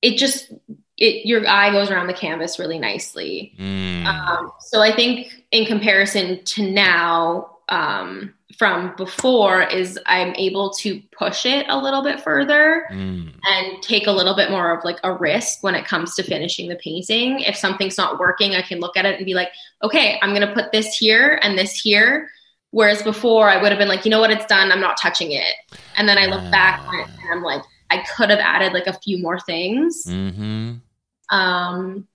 it just it your eye goes around the canvas really nicely. Mm. Um, so I think in comparison to now, um, from before, is I'm able to push it a little bit further Mm. and take a little bit more of like a risk when it comes to finishing the painting. If something's not working, I can look at it and be like, okay, I'm going to put this here and this here. Whereas before, I would have been like, you know what, it's done. I'm not touching it. And then I look back and I'm like, I could have added like a few more things. Mm-hmm. Um,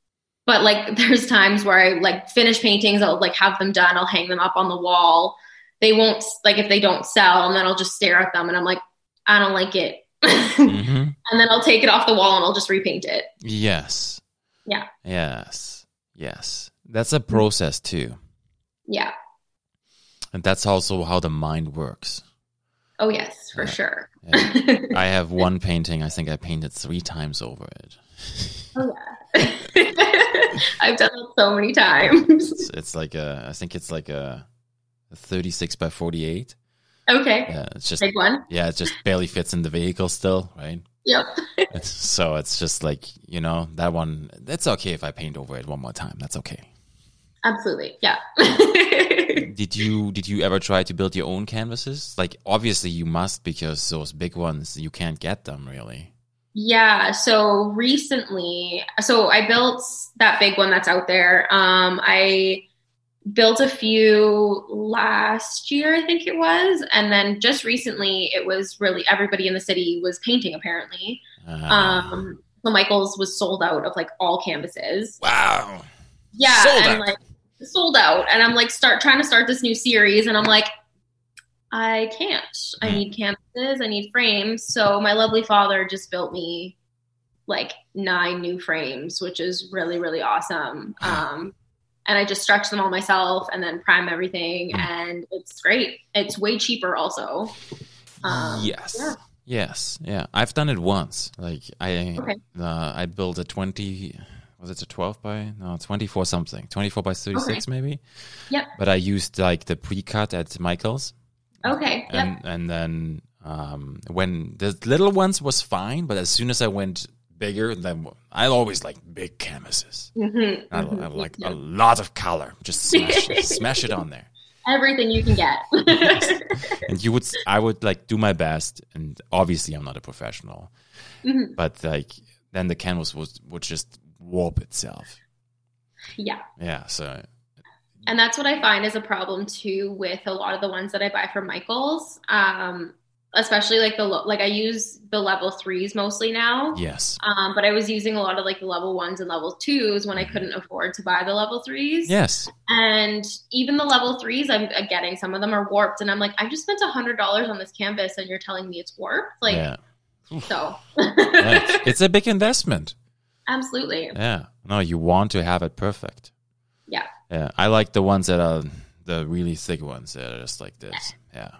but like, there's times where I like finish paintings. I'll like have them done. I'll hang them up on the wall. They won't like if they don't sell, and then I'll just stare at them and I'm like, I don't like it. Mm-hmm. and then I'll take it off the wall and I'll just repaint it. Yes. Yeah. Yes. Yes. That's a process too. Yeah. And that's also how the mind works. Oh yes, for Yeah. sure. Yeah. I have one painting, I think I painted three times over it. oh yeah. I've done it so many times. It's, it's like a, I think it's like a, a 36 by 48. Okay. Yeah, it's just, Big one. yeah, it just barely fits in the vehicle still, right? Yep. So it's just like, you know, that one, that's okay if I paint over it one more time. That's okay. Absolutely. Yeah. Did you did you ever try to build your own canvases? Like obviously you must because those big ones you can't get them really. yeah. So recently, so I built that big one that's out there. Um, I built a few last year, I think it was, and then just recently, it was really everybody in the city was painting. Apparently, Uh, um, so Michael's was sold out of like all canvases. wow. yeah Sold and out. like sold out and i'm like start trying to start this new series and i'm like i can't i Hmm. need canvases i need frames so my lovely father just built me like nine new frames which is really really awesome um and i just stretch them all myself and then prime everything Hmm. and it's great it's way cheaper also um, yes. yeah. Yes. Yeah. I've done it once. Like I Okay. uh, I built a 20 was it a 12 by no 24 something. 24 by 36 maybe? Yep. but i used like the pre-cut at michael's. Okay yep. And and then um when the little ones was fine but as soon as i went bigger then i always like big canvases. Mhm, I, mhm. I like a lot of color. Just smash, smash it on there. Everything you can get. And you would i would like do my best and obviously i'm not a professional. Mhm. but like then the canvas would would just warp itself yeah yeah so and that's what I find is a problem too with a lot of the ones that I buy from Michaels. Um, especially like the like I use the level threes mostly now. yes Um, but I was using a lot of like the level ones and level twos when I couldn't afford to buy the level threes. yes And even the level threes, I'm uh, getting some of them are warped, and I'm like, I just spent a hundred dollars on this canvas, and you're telling me it's warped. Like, yeah, so it's a big investment absolutely, yeah. No you want to have it perfect. Yeah. yeah. I like the ones that are the really thick ones that are just like this. Yeah.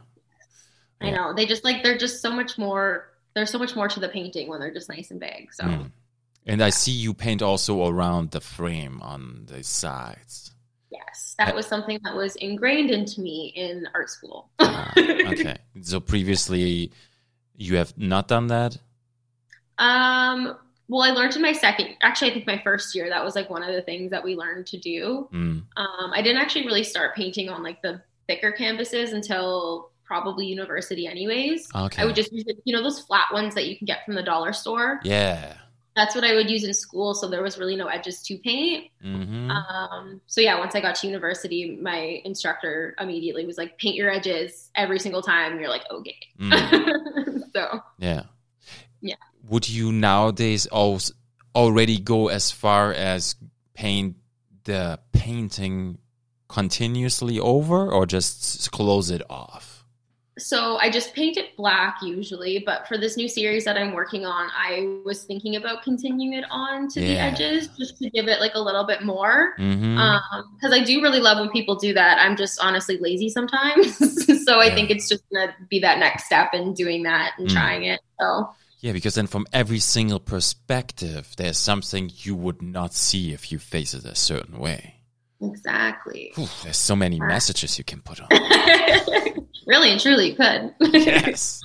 I know. They just like they're just so much more. There's so much more to the painting when they're just nice and big. So. Mm. and i see you paint also around the frame on the sides. Yes, that was something that was ingrained into me in art school. Ah, okay. So previously you have not done that? Um, well, I learned in my second, actually, I think my first year, that was like one of the things that we learned to do. mm. Um, I didn't actually really start painting on like the thicker canvases until probably university, anyways. okay I would just use, you know, those flat ones that you can get from the dollar store. yeah That's what I would use in school. So there was really no edges to paint. hmm Um, so yeah, once I got to university, my instructor immediately was like, paint your edges every single time. And you're like, okay. Mm. so Yeah. Yeah. Would you nowadays also already go as far as paint the painting continuously over or just close it off? so I just paint it black usually, but for this new series that I'm working on, I was thinking about continuing it on to the edges just to give it like a little bit more. hmm Um, because I do really love when people do that. I'm just honestly lazy sometimes, so I Yeah. think it's just gonna be that next step in doing that and Mm. trying it. So Yeah, because then from every single perspective, there's something you would not see if you face it a certain way. exactly, Whew, there's so many messages you can put on. really and truly you could. yes,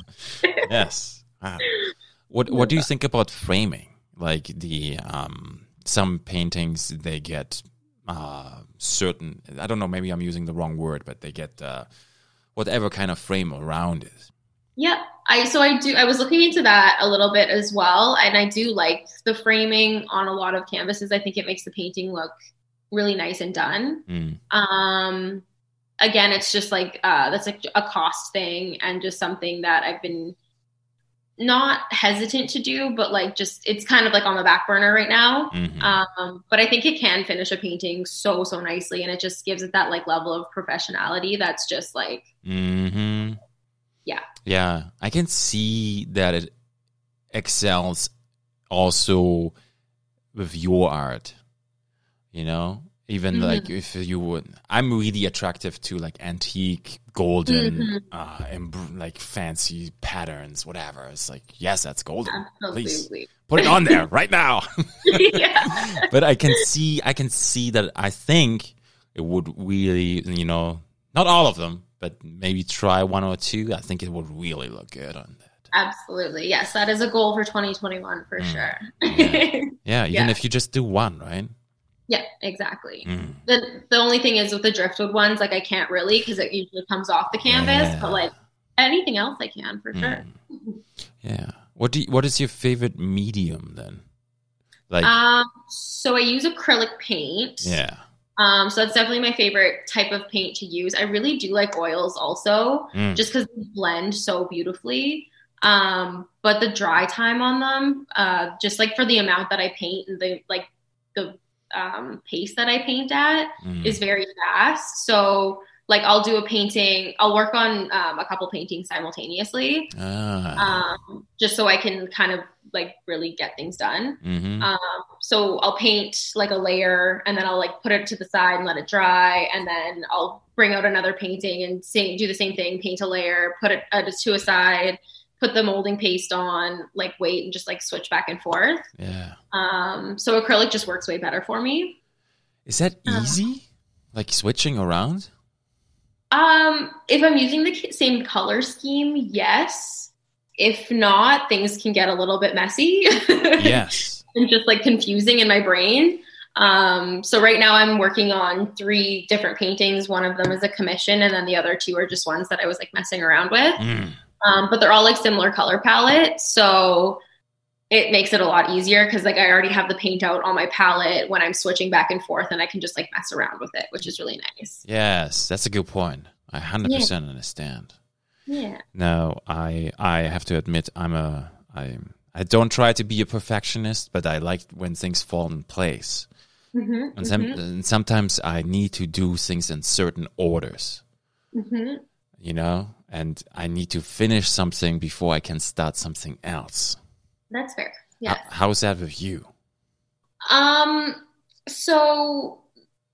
yes. Wow. What What do you think about framing? Like the um, some paintings, they get uh, certain. I don't know. Maybe I'm using the wrong word, but they get uh, whatever kind of frame around it. Yep. I so I do I was looking into that a little bit as well and I do like the framing on a lot of canvases. I think it makes the painting look really nice and done. Mm. Um again, it's just like uh that's like a cost thing and just something that I've been not hesitant to do, but like just it's kind of like on the back burner right now. Mhm. Um, but I think it can finish a painting so so nicely, and it just gives it that like level of professionality that's just like hmm Yeah. Yeah. I can see that it excels also with your art. You know? Even Mhm. like if you would I'm really attractive to like antique, golden, Mhm. uh embr- like fancy patterns, whatever. It's like, yes, that's golden. Please put it on there right now. yeah. but I can see I can see that I think it would really you know not all of them, but maybe try one or two. I think it would really look good on that. Absolutely. Yes, that is a goal for 2021 for Mm. sure. Yeah. Yeah, even Yeah. if you just do one, right? yeah, exactly. Mm. The the only thing is with the driftwood ones, like I can't really because it usually comes off the canvas, Yeah. but like anything else I can for sure. Mm. Yeah. What do you, what is your favorite medium then? Like Um, so I use acrylic paint. yeah. Um, so that's definitely my favorite type of paint to use. I really do like oils also, Mm. just because they blend so beautifully. Um, but the dry time on them, uh, just like for the amount that I paint and the like the um, pace that I paint at Mm. is very fast. So like I'll do a painting, I'll work on um, a couple paintings simultaneously, ah. um, just so I can kind of like really get things done. Mhm. Um, so I'll paint like a layer and then I'll like put it to the side and let it dry. And then I'll bring out another painting and say, do the same thing, paint a layer, put it uh, to a side, put the molding paste on, like wait and just like switch back and forth. yeah. Um, so acrylic just works way better for me. Is that Uh. easy? Like switching around? Um, if I'm using the same color scheme, yes. If not, things can get a little bit messy. yes. and just like confusing in my brain. Um, so right now I'm working on three different paintings. One of them is a commission, and then the other two are just ones that I was like messing around with. Mm. Um, but they're all like similar color palette, so it makes it a lot easier because like I already have the paint out on my palette when I'm switching back and forth, and I can just like mess around with it, which is really nice. Yes, that's a good point. I 100% understand. Yeah. No, I I have to admit I'm a I I don't try to be a perfectionist, but I like when things fall in place. hmm And, some, and sometimes I need to do things in certain orders, hmm you know, and I need to finish something before I can start something else. That's fair. Yeah. Yes. how's that with you? Um, so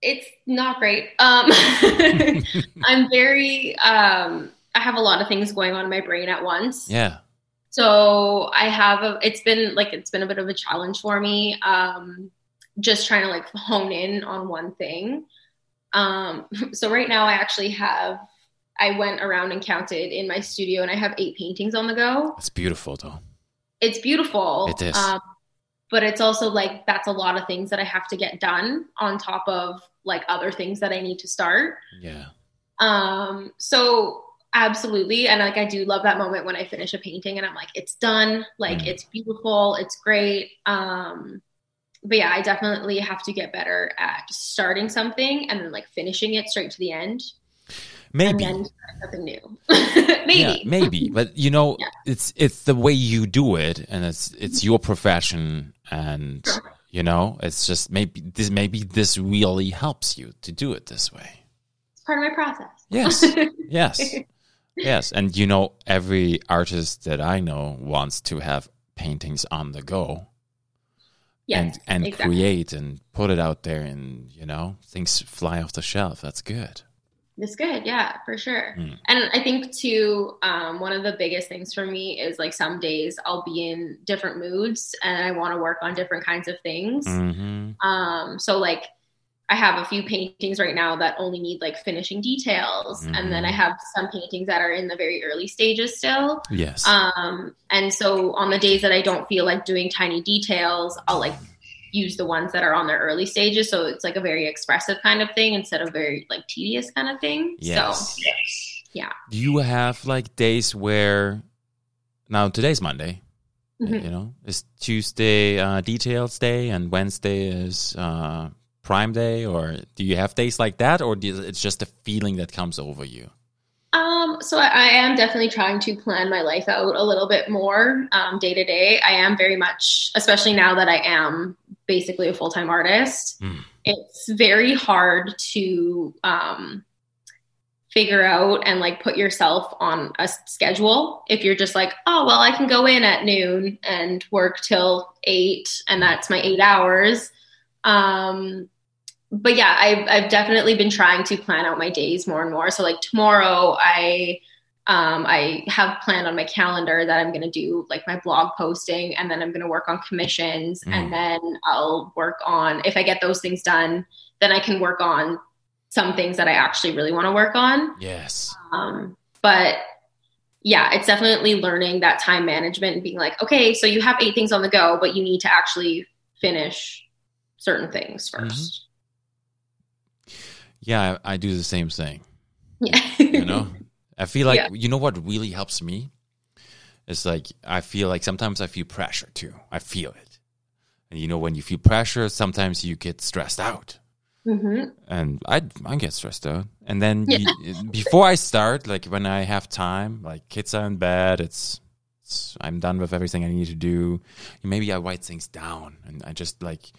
it's not great. Um, I'm very, um, I have a lot of things going on in my brain at once. Yeah. So I have a, it's been like, it's been a bit of a challenge for me. Um, just trying to like hone in on one thing. Um, so right now I actually have, I went around and counted in my studio and I have eight paintings on the go It's beautiful though. it's beautiful. It is. Um, but it's also like that's a lot of things that I have to get done on top of like other things that I need to start. Yeah. Um, so absolutely. And like I do love that moment when I finish a painting and I'm like, it's done. Like Mm. it's beautiful. It's great. Um, but yeah, I definitely have to get better at starting something and then like finishing it straight to the end Maybe. and then starting something new. Maybe. Yeah, maybe, but you know, Yeah. it's it's the way you do it, and it's it's your profession, and Sure. you know, it's just maybe this maybe this really helps you to do it this way. It's part of my process. Yes. yes. Yes, and you know, every artist that I know wants to have paintings on the go yes, and and exactly. create and put it out there, and you know, things fly off the shelf. That's good. It's good, yeah, for sure. Mm. And I think too, um, one of the biggest things for me is like some days I'll be in different moods and I want to work on different kinds of things. hmm Um, so like I have a few paintings right now that only need like finishing details, and then I Mhm. have some paintings that are in the very early stages still. Yes. Um, and so on the days that I don't feel like doing tiny details, I'll like use the ones that are on their early stages. So it's like a very expressive kind of thing instead of very like tedious kind of thing. Yes. So yeah. Do you have like days where now today's Monday, Mhm. you know, it's Tuesday uh, details day and Wednesday is uh, prime day, or do you have days like that, or do it's just a feeling that comes over you? Um, so I, I am definitely trying to plan my life out a little bit more um, day to day. I am very much, especially now that I am basically a full time artist. Mm. It's very hard to um, figure out and like put yourself on a schedule if you're just like, oh well, I can go in at noon and work till eight, and that's my eight hours. Um, but yeah, I've, I've definitely been trying to plan out my days more and more. So like tomorrow, I um, I have planned on my calendar that I'm going to do like my blog posting, and then I'm going to work on commissions, Mm. and then I'll work on if I get those things done, then I can work on some things that I actually really want to work on. Yes. Um, but yeah, it's definitely learning that time management and being like, okay, so you have eight things on the go, but you need to actually finish certain things 1st Yeah, I, I do the same thing. Yeah. You know, I feel like Yeah. you know what really helps me. It's like I feel like sometimes I feel pressure too. I feel it, and you know when you feel pressure, sometimes you get stressed out. hmm and I I get stressed out. And then Yeah. you, before I start, like when I have time, like kids are in bed, it's, it's I'm done with everything I need to do. Maybe I write things down and I just like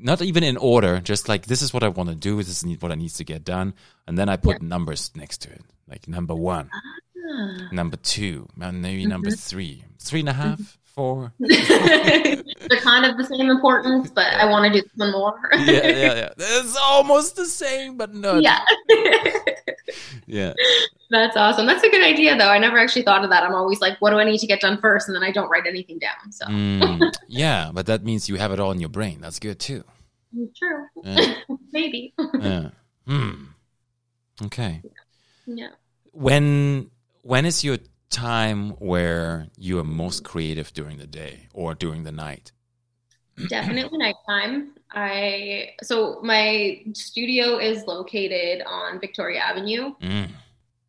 not even in order, just like this is what I want to do. This is what I needs to get done, and then I put numbers next to it, like number one, ah. number two, and maybe number mm-hmm. three, three and a half, mm-hmm. four. They're kind of the same importance, but I want to do one more. yeah, yeah, yeah. It's almost the same, but no. yeah. yeah. That's awesome. That's a good idea, though. I never actually thought of that. I'm always like, what do I need to get done first? And then I don't write anything down. So Mm, yeah, but that means you have it all in your brain. That's good too. true. Yeah. Maybe. yeah. Hmm. Okay. yeah. When when is your time where you are most creative during the day or during the night? Definitely nighttime. I so my studio is located on Victoria Avenue. Mm,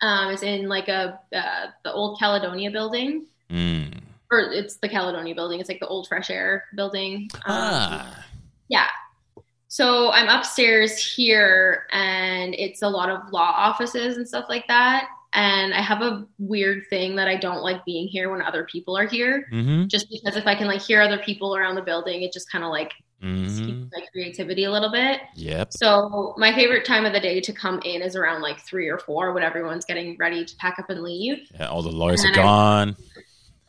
Um, it's in like a uh, the old Caledonia building, mm. or it's the Caledonia building. It's like the old Fresh Air building. Um, Ah. Yeah. So I'm upstairs here, and it's a lot of law offices and stuff like that. And I have a weird thing that I don't like being here when other people are here, Mm-hmm. just because if I can like hear other people around the building, it just kind of like Mm-hmm. my creativity a little bit. Yep. So my favorite time of the day to come in is around like three or four when everyone's getting ready to pack up and leave. Yeah, all the lawyers are then I- gone.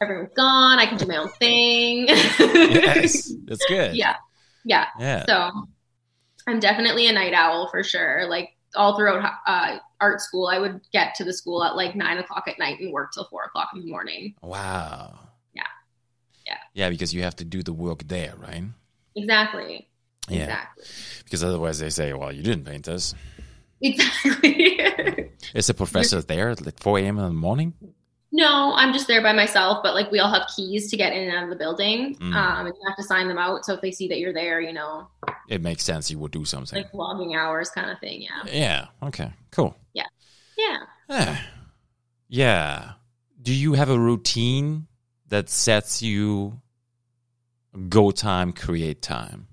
Everyone's gone. I can do my own thing. yes, that's good. yeah. Yeah. Yeah. So I'm definitely a night owl for sure. Like all throughout uh, art school, I would get to the school at like nine o'clock at night and work till four o'clock in the morning. Wow. Yeah. Yeah. Yeah, because you have to do the work there, right? Exactly. Yeah. Exactly. Because otherwise they say, well, you didn't paint this. Exactly. Is the professor there at like 4 a.m. in the morning? No, I'm just there by myself, but like we all have keys to get in and out of the building. Mm. Um, and you have to sign them out. So if they see that you're there, you know, It makes sense you would do something. like logging hours kind of thing. Yeah. yeah. Okay. Cool. Yeah. Yeah. yeah. Do you have a routine that sets you go time, create time?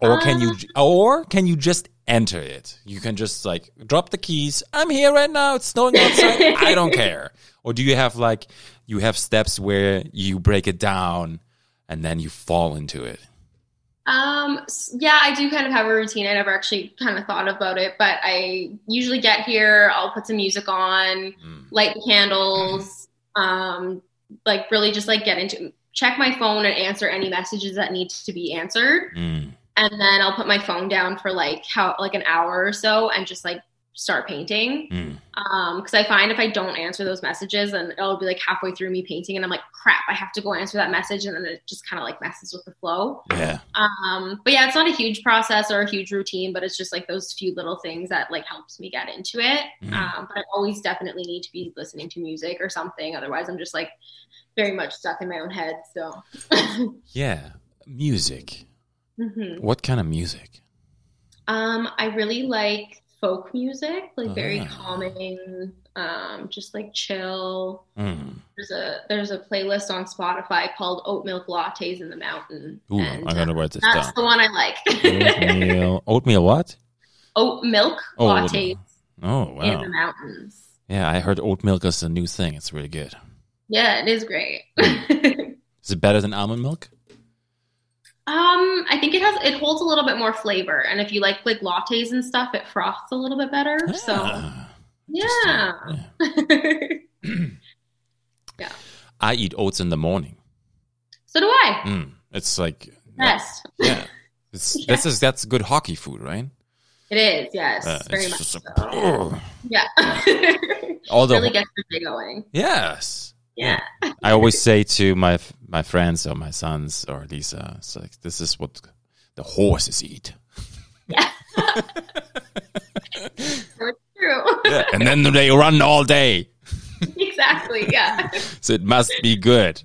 Or can you or can you just enter it? You can just like drop the keys. I'm here right now. It's snowing outside. I don't care. Or do you have like you have steps where you break it down and then you fall into it? Um, yeah, I do kind of have a routine. I never actually kind of thought about it, but I usually get here, I'll put some music on, Mm. light the candles, um, like really just like get into check my phone and answer any messages that need to be answered. Mm. And then I'll put my phone down for like how like an hour or so and just like start painting. Mm. Um, because I find if I don't answer those messages, then it'll be like halfway through me painting, and I'm like, crap, I have to go answer that message, and then it just kind of like messes with the flow. Yeah. Um, but yeah, it's not a huge process or a huge routine, but it's just like those few little things that like helps me get into it. Mhm. Um, but I always definitely need to be listening to music or something, otherwise I'm just like very much stuck in my own head. So. Yeah. Music. Mhm. What kind of music? Um, I really like folk music, like very Ah. calming, um, just like chill. Mm. There's a there's a playlist on Spotify called Oat Milk Lattes in the Mountain. Ooh, and, I'm gonna uh, write this that's down. the one I like. Oatmeal. Oatmeal what? Oat milk Oh, lattes Oh in the mountains. Yeah, I heard oat milk is a new thing. It's really good. Yeah, it is great. Is it better than almond milk? Um, I think it has it holds a little bit more flavor, and if you like like lattes and stuff, it froths a little bit better. So Ah, yeah. interesting. Yeah. I eat oats in the morning. so do I. Mm. It's like Best. yeah. It's Yeah. this is that's good hockey food, right? It is. Yes, Uh, very much. So. a- Yeah. all the really gets your day going. yes. Yeah. I always say to my my friends or my sons or Lisa, it's like this is what the horses eat. Yeah. it's true. Yeah, and then they run all day, exactly. Yeah. so it must be good.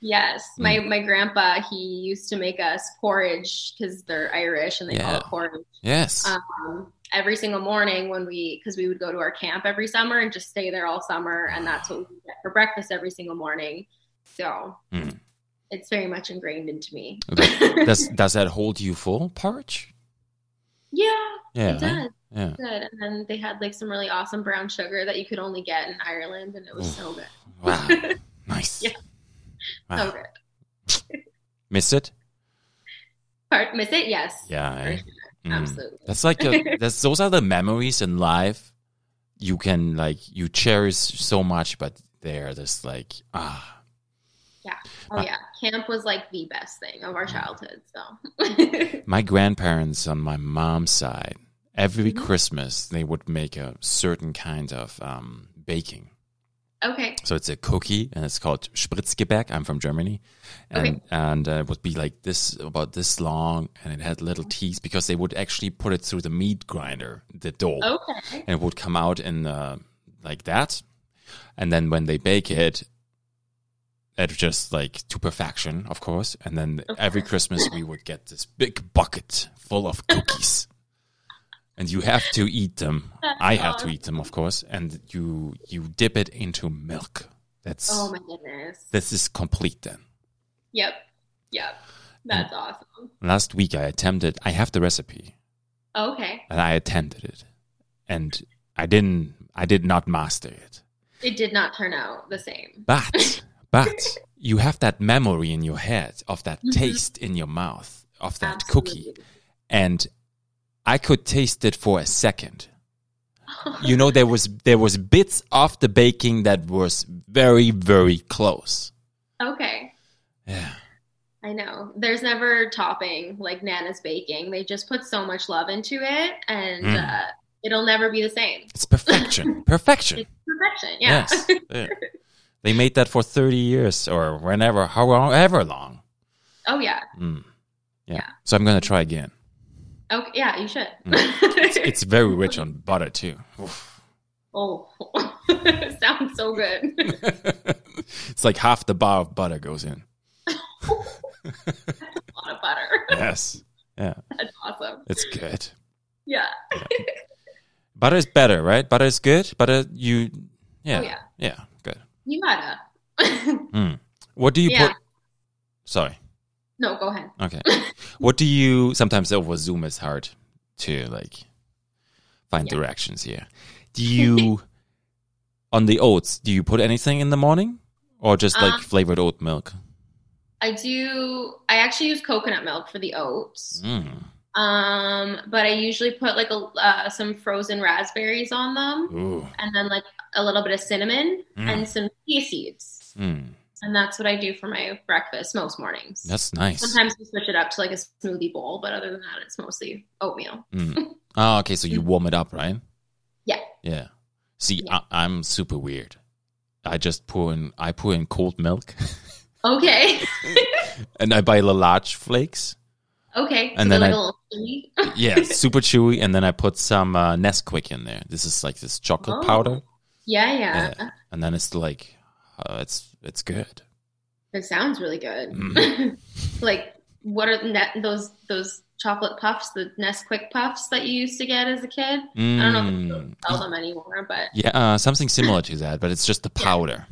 Yes. My Mm. my grandpa he used to make us porridge because they're Irish and they call it porridge. Yes. Um, every single morning when we because we would go to our camp every summer and just stay there all summer and that's what we get for breakfast every single morning. So Mm. it's very much ingrained into me. does does that hold you full, porridge? yeah, Yeah. it does. Yeah. And then they had like some really awesome brown sugar that you could only get in Ireland, and it was so good. Wow. Nice. Yeah. Wow. So good. Miss it? Part miss it? Yes. Yeah. Mm. Absolutely. That's like a, that's those are the memories in life you can like you cherish so much, but they're just like ah Yeah. Oh yeah. Camp was like the best thing of our childhood. So my grandparents on my mom's side every Mhm. christmas they would make a certain kind of um, baking Okay. so it's a cookie and it's called spritzgebäck. I'm from germany. And Okay. and uh, it would be like this about this long and it had little teeth because they would actually put it through the meat grinder the dough. Okay. and it would come out in uh, like that. And then when they bake it it just like to perfection of course. And then Of every christmas we would get this big bucket full of cookies and you have to eat them i have to eat them of course and you you dip it into milk that's Oh my goodness. this is complete then Yep. Yep. That's awesome. last week i attempted i have the recipe Okay. and i attempted it and i didn't i did not master it It did not turn out the same. But but you have that memory in your head of that Mhm. taste in your mouth of that cookie, and I could taste it for a second. You know, there was there was bits of the baking that was very very close. okay. Yeah, I know. There's never topping like Nana's baking. They just put so much love into it, and Mm. uh, it'll never be the same. it's perfection, perfection. It's perfection. Yeah. Yes, Yeah. they made that for thirty years or whenever, however long. oh yeah. Mm. Yeah. Yeah. so I'm gonna try again. Okay. Yeah, you should. It's very rich on butter too. Oof. oh, sounds so good. it's like half the bar of butter goes in. a lot of butter. Yes. Yeah. That's awesome. It's good. Yeah. Butter is better, right? Butter is good. Butter, you, yeah. Oh, yeah. Yeah. Good. You gotta. Mm. What do you Yeah. put? Sorry. No, go ahead. Okay. what do you, sometimes over Zoom is hard to like find Yeah. directions here. Do you, on the oats, do you put anything in the morning or just like Um, flavored oat milk? I do. I actually use coconut milk for the oats. Mm. Um, but I usually put like a uh, some frozen raspberries on them, Ooh. and then like a little bit of cinnamon Mm. and some chia seeds, Mm. And that's what I do for my breakfast most mornings. That's nice. Sometimes we switch it up to like a smoothie bowl, but other than that, it's mostly oatmeal. Mm. Oh, okay. So you warm it up, right? Yeah. Yeah. See, Yeah. I, I'm super weird. I just pour in. I pour in cold milk, Okay, and I buy the large flakes. okay. And So then like I- a little. Yeah, super chewy, and then I put some uh, Nesquik in there. This is like this chocolate Oh. powder, yeah, yeah, Yeah. and then it's like, uh, it's it's good. It sounds really good. Mm. like, what are net those those chocolate puffs, the Nesquik puffs that you used to get as a kid? I don't know if they Mm. sell them anymore, but Yeah, uh, something similar to that, but it's just the Yeah. powder.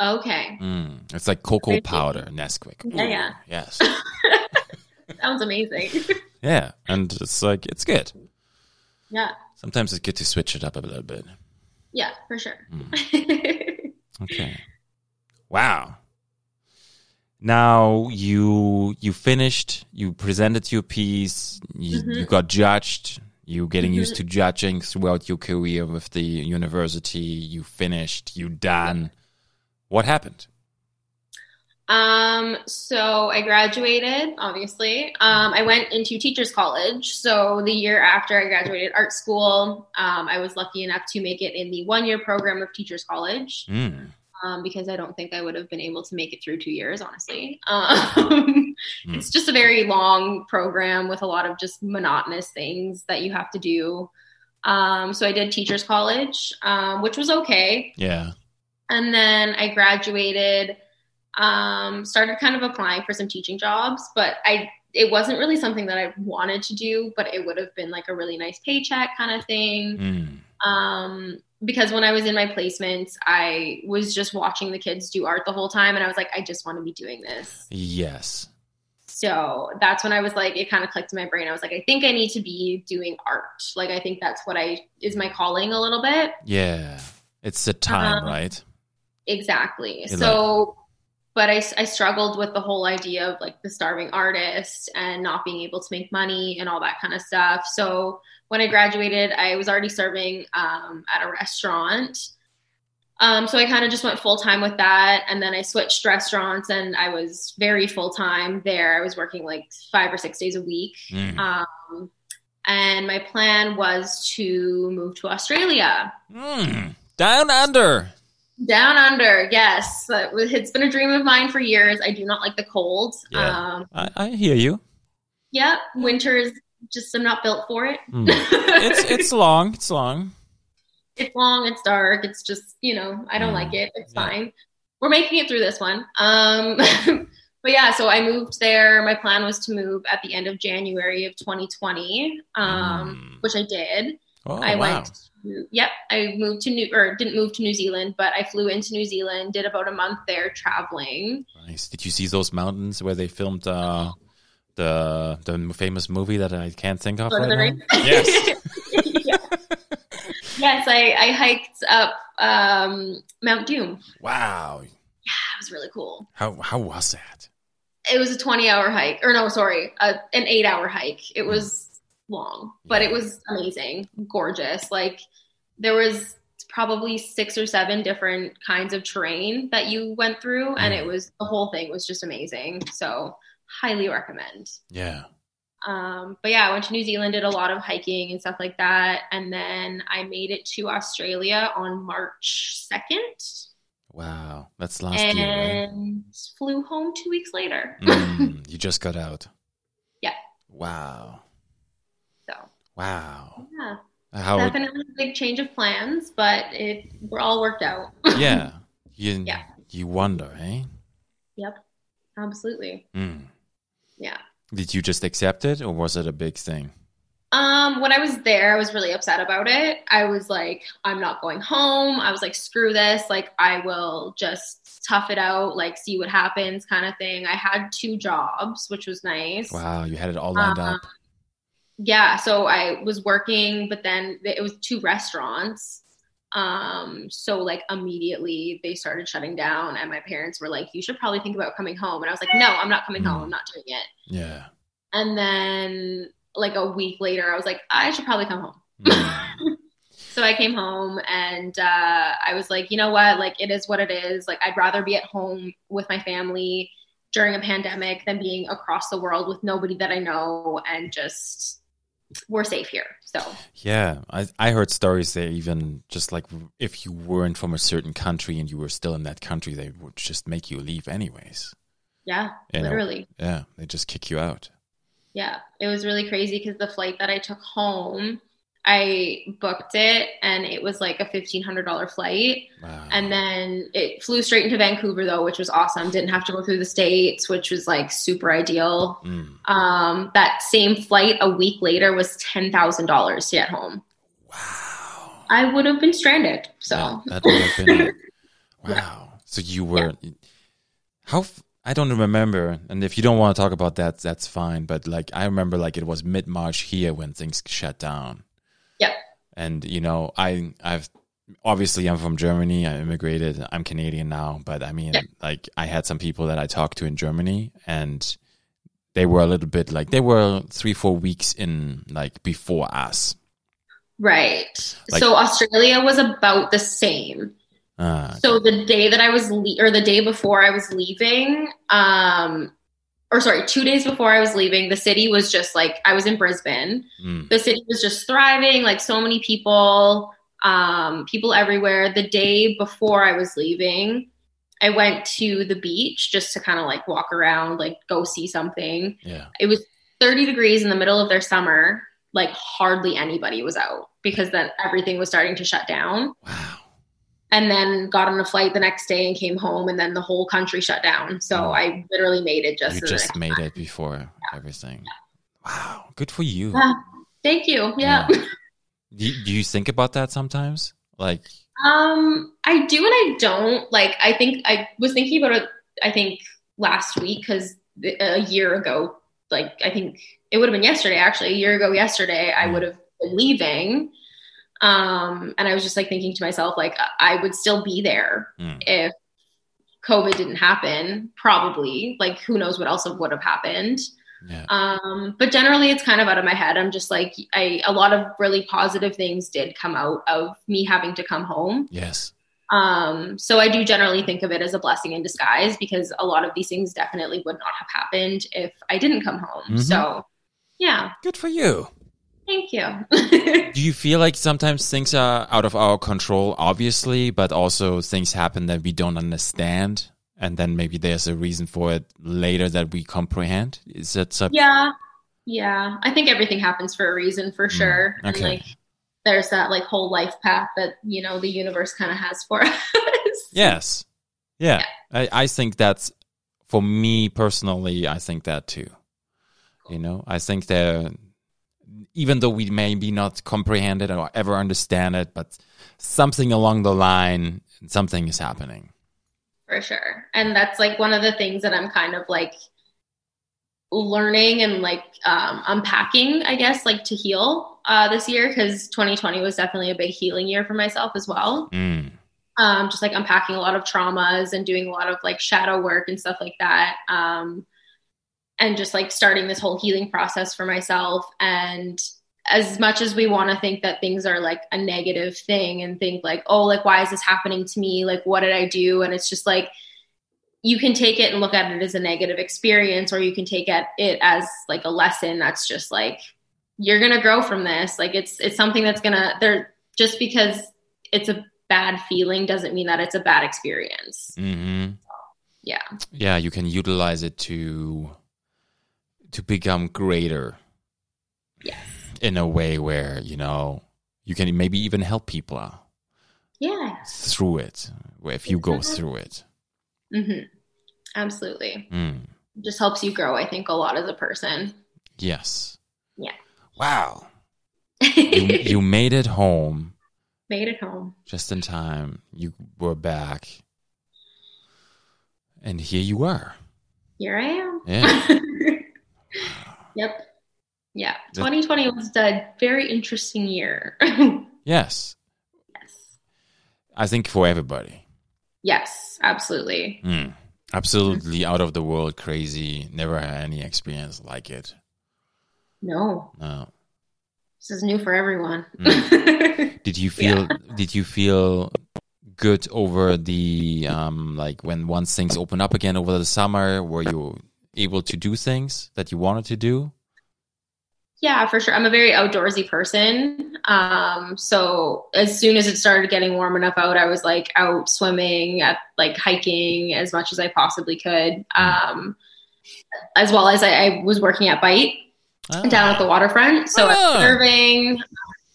okay, Mm. It's like cocoa powder, Nesquik. Yeah, yeah. Yes. sounds amazing. yeah, and it's like it's good. yeah, Sometimes it's good to switch it up a little bit. yeah, for sure. Mm. Okay. Wow. Now you you finished. You presented your piece. You, Mhm. you got judged. You getting Mhm. used to judging throughout your career with the university. You finished. You done. What happened? Um, so I graduated, obviously. Um, I went into teachers college. So the year after I graduated art school, um, I was lucky enough to make it in the one year program of teachers college. Mm. Um, because I don't think I would have been able to make it through two years, honestly. Um, Mm. It's just a very long program with a lot of just monotonous things that you have to do. Um, so I did teachers college, um, which was okay Yeah. and then I graduated. Um, started kind of applying for some teaching jobs, but I it wasn't really something that I wanted to do, but it would have been like a really nice paycheck kind of thing. Mm. Um, because when I was in my placements, I was just watching the kids do art the whole time, and I was like, I just want to be doing this. Yes. So that's when I was like, it kind of clicked in my brain. I was like, I think I need to be doing art. Like, I think that's what I is my calling a little bit. Yeah. It's the time, Um, right? Exactly. You're so, but I, I struggled with the whole idea of like the starving artist and not being able to make money and all that kind of stuff. So when I graduated, I was already serving um, at a restaurant. Um, so I kind of just went full time with that, and then I switched restaurants, and I was very full time there. I was working like five or six days a week. Mm. Um, and my plan was to move to Australia. Mm. Down under. Down under, yes. It's been a dream of mine for years. I do not like the cold. Yeah. Um, I, I hear you. yeah, winter is just I'm not built for it. Mm. It's it's long. It's long. it's long, it's dark, it's just you know I don't Mm, like it. It's yeah. fine. We're making it through this one. Um, but yeah, so I moved there. My plan was to move at the end of January of 2020, um, Mm. which I did. Oh I wow. went. Yep, I moved to New or didn't move to New Zealand, but I flew into New Zealand. Did about a month there traveling. Nice. Did you see those mountains where they filmed uh, the the famous movie that I can't think of Lord right? Yes. Yeah. Yes, I, I hiked up um, Mount Doom. wow. Yeah, it was really cool. How how was that? It was a 20 hour hike, or no, sorry, uh, an eight hour hike. It Hmm. was long, but it was amazing, gorgeous. Like there was probably six or seven different kinds of terrain that you went through, and Hmm. it was the whole thing was just amazing. So highly recommend. Yeah. Um, but yeah, I went to New Zealand, did a lot of hiking and stuff like that. And then I made it to Australia on March 2nd Wow. That's last year, right? and flew home two weeks later. Mm, you just got out. Yeah. Wow. So, Wow. yeah, How? definitely a big change of plans, but it we're all worked out. Yeah. You Yeah. you wonder, eh? yep, absolutely. Mm. Yeah. Did you just accept it, or was it a big thing? Um, when I was there, I was really upset about it. I was like, I'm not going home. I was like, screw this. Like, I will just tough it out, like, see what happens, kind of thing. I had two jobs, which was nice. Wow, you had it all lined Uh, up. Yeah. So I was working, but then it was two restaurants. Um, so like immediately they started shutting down, and my parents were like, "You should probably think about coming home." And I was like, "No, I'm not coming home. I'm not doing it." Yeah. And then like a week later, I was like, "I should probably come home." Mm. So I came home and uh, I was like, you know what? Like, it is what it is. Like, I'd rather be at home with my family during a pandemic than being across the world with nobody that I know and just we're safe here. So Yeah, I I heard stories that even just like if you weren't from a certain country and you were still in that country, they would just make you leave anyways. yeah, You know? literally. Yeah, they just kick you out. Yeah, it was really crazy because the flight that I took home, I booked it and it was like a $1,500 flight. Wow. And then it flew straight into Vancouver though, which was awesome. Didn't have to go through the States, which was like super ideal. Mm. Um, that same flight a week later was $10,000 to get home. Wow. I would have been stranded. So Yeah, that would have been it. Yeah. Wow. So you were how f- I don't remember, and if you don't want to talk about that, that's fine. But like I remember, like it was mid March here when things shut down. Yep. And you know, I I've obviously I'm from Germany. I immigrated. I'm Canadian now, but I mean, Yeah. like I had some people that I talked to in Germany, and they were a little bit like they were three four weeks in like before us. Right. Like- so Australia was about the same. Uh, So the day that I was le- or the day before I was leaving, um or sorry, 2 days before I was leaving, the city was just like I was in Brisbane. mm, The city was just thriving, like so many people, um people everywhere. The day before I was leaving, I went to the beach just to kind of like walk around, like go see something. yeah. it was 30 degrees in the middle of their summer like hardly anybody was out because then everything was starting to shut down Wow. And then got on a flight the next day and came home and then the whole country shut down so Mm. i literally made it just you just made it before everything. Wow, good for you. Yeah. thank you yeah, Do, you- do you think about that sometimes? Like, um i do and i don't like i think i was thinking about it i think last week because a year ago like i think it would have been yesterday actually a year ago yesterday i Mm. would have been leaving um and i was just like thinking to myself like i would still be there mm, if covid didn't happen probably. Like who knows what else would have happened. Yeah, um but generally it's kind of out of my head. I'm just like i a lot of really positive things did come out of me having to come home. Yes, um, so I do generally think of it as a blessing in disguise because a lot of these things definitely would not have happened if I didn't come home. Mhm. So yeah, good for you. Thank you. Do you feel like sometimes things are out of our control, obviously, but also things happen that we don't understand, and then maybe there's a reason for it later that we comprehend? Is that something? yeah. Yeah. I think everything happens for a reason for sure. Mm, okay. like there's that like whole life path that, you know, the universe kind of has for us. Yes. Yeah. I, I think that's for me personally, I think that too. You know, I think that even though we maybe not comprehend it or ever understand it, but something along the line, something is happening. For sure. And that's like one of the things that I'm kind of like learning and like um, unpacking, I guess, like to heal uh, this year because 2020 was definitely a big healing year for myself as well. Mm. Um, just like unpacking a lot of traumas and doing a lot of like shadow work and stuff like that. Um, and just like starting this whole healing process for myself. And as much as we want to think that things are like a negative thing and think like, oh, like, why is this happening to me? Like, what did I do? And it's just like, you can take it and look at it as a negative experience, or you can take it, as like a lesson that's just like, you're going to grow from this. Like, it's, it's something that's going to, there, just because it's a bad feeling doesn't mean that it's a bad experience. mm-hmm. Yeah. Yeah, you can utilize it to to become greater Yes. in a way where you know you can maybe even help people out. Yeah. through it. If you go through it, hmm Absolutely. mm. just helps you grow, I think, a lot as a person. yes, Yeah. wow, you you made it home Made it home. just in time. You were back, and here you are. Here I am. Yeah. yep. Yeah. The- 2020 was a very interesting year. Yes. yes. I think for everybody. Yes, absolutely. Mm. Absolutely out of the world, crazy. Never had any experience like it. No, No. this is new for everyone. Did you feel? Did you feel good over the um like when once things open up again over the summer? Were you able to do things that you wanted to do? Yeah, for sure. I'm a very outdoorsy person. Um, so as soon as it started getting warm enough out, I was like out swimming, at like hiking as much as I possibly could. Um, as well as I, I was working at Bight Ah. down at the waterfront. So I Ah. was surfing.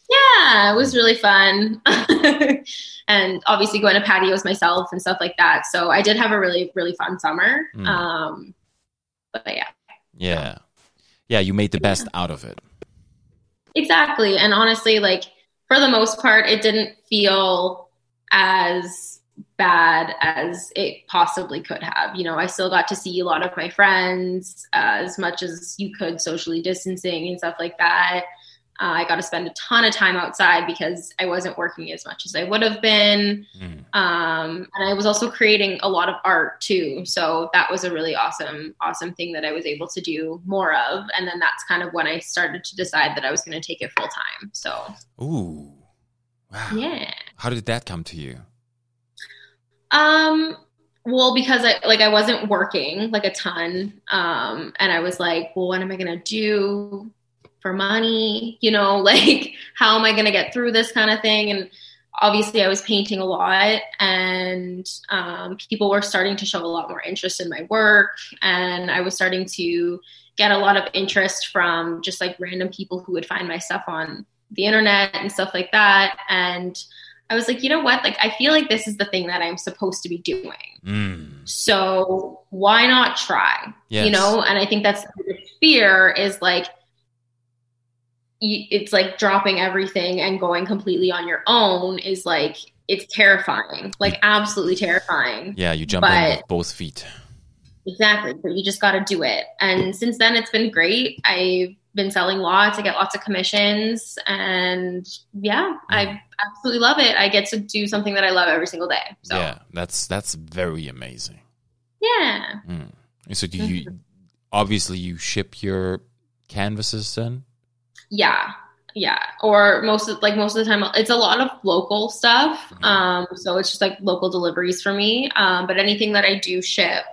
Yeah, it was really fun. and obviously going to patios myself and stuff like that. So I did have a really, really fun summer. Mm. Um, but yeah. Yeah, yeah. You made the best out of it. Exactly. And honestly, like for the most part, it didn't feel as bad as it possibly could have. You know, I still got to see a lot of my friends uh, as much as you could socially distancing and stuff like that. Uh, I got to spend a ton of time outside because I wasn't working as much as I would have been. Mm. Um, and I was also creating a lot of art too. So that was a really awesome, awesome thing that I was able to do more of. And then that's kind of when I started to decide that I was going to take it full time. So Ooh, wow. yeah. How did that come to you? Um, well, because I like I wasn't working like a ton, um, and I was like, well, what am I gonna do for money? You know, like how am I gonna get through this kind of thing? And obviously, I was painting a lot, and um, people were starting to show a lot more interest in my work, and I was starting to get a lot of interest from just like random people who would find my stuff on the internet and stuff like that, and I was like, you know what? Like, I feel like this is the thing that I'm supposed to be doing. Mm. So why not try? Yes. You know, and I think that's the fear is like, it's like dropping everything and going completely on your own is like, it's terrifying, like absolutely terrifying. Yeah, you jump in with both feet. Exactly. But you just got to do it. And since then, it's been great. I've been selling lots. I get lots of commissions. And yeah, I absolutely love it. I get to do something that I love every single day. So, Yeah, that's that's very amazing. yeah. Mm. So do you obviously you ship your canvases then? Yeah. Yeah. Or most of like most of the time it's a lot of local stuff. Um so it's just like local deliveries for me. Um but anything that I do ship,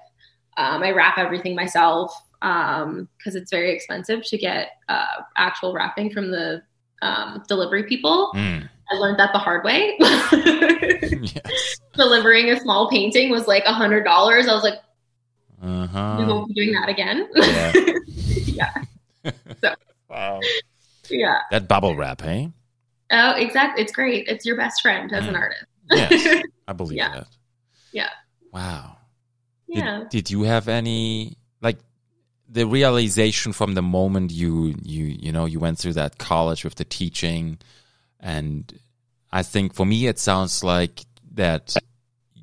um I wrap everything myself um cuz it's very expensive to get uh actual wrapping from the um delivery people. Mm. I learned that the hard way. yes. Delivering a small painting was like a hundred dollars. I was like, we Uh-huh. won't be doing that again. Yeah. yeah. So Wow. Yeah. That bubble wrap, hey? Oh, exactly. It's great. It's your best friend as an Mm. artist. Yes. I believe Yeah. that. Yeah. Wow. Did, yeah. did you have any like the realization from the moment you you you know you went through that college with the teaching and I think for me it sounds like that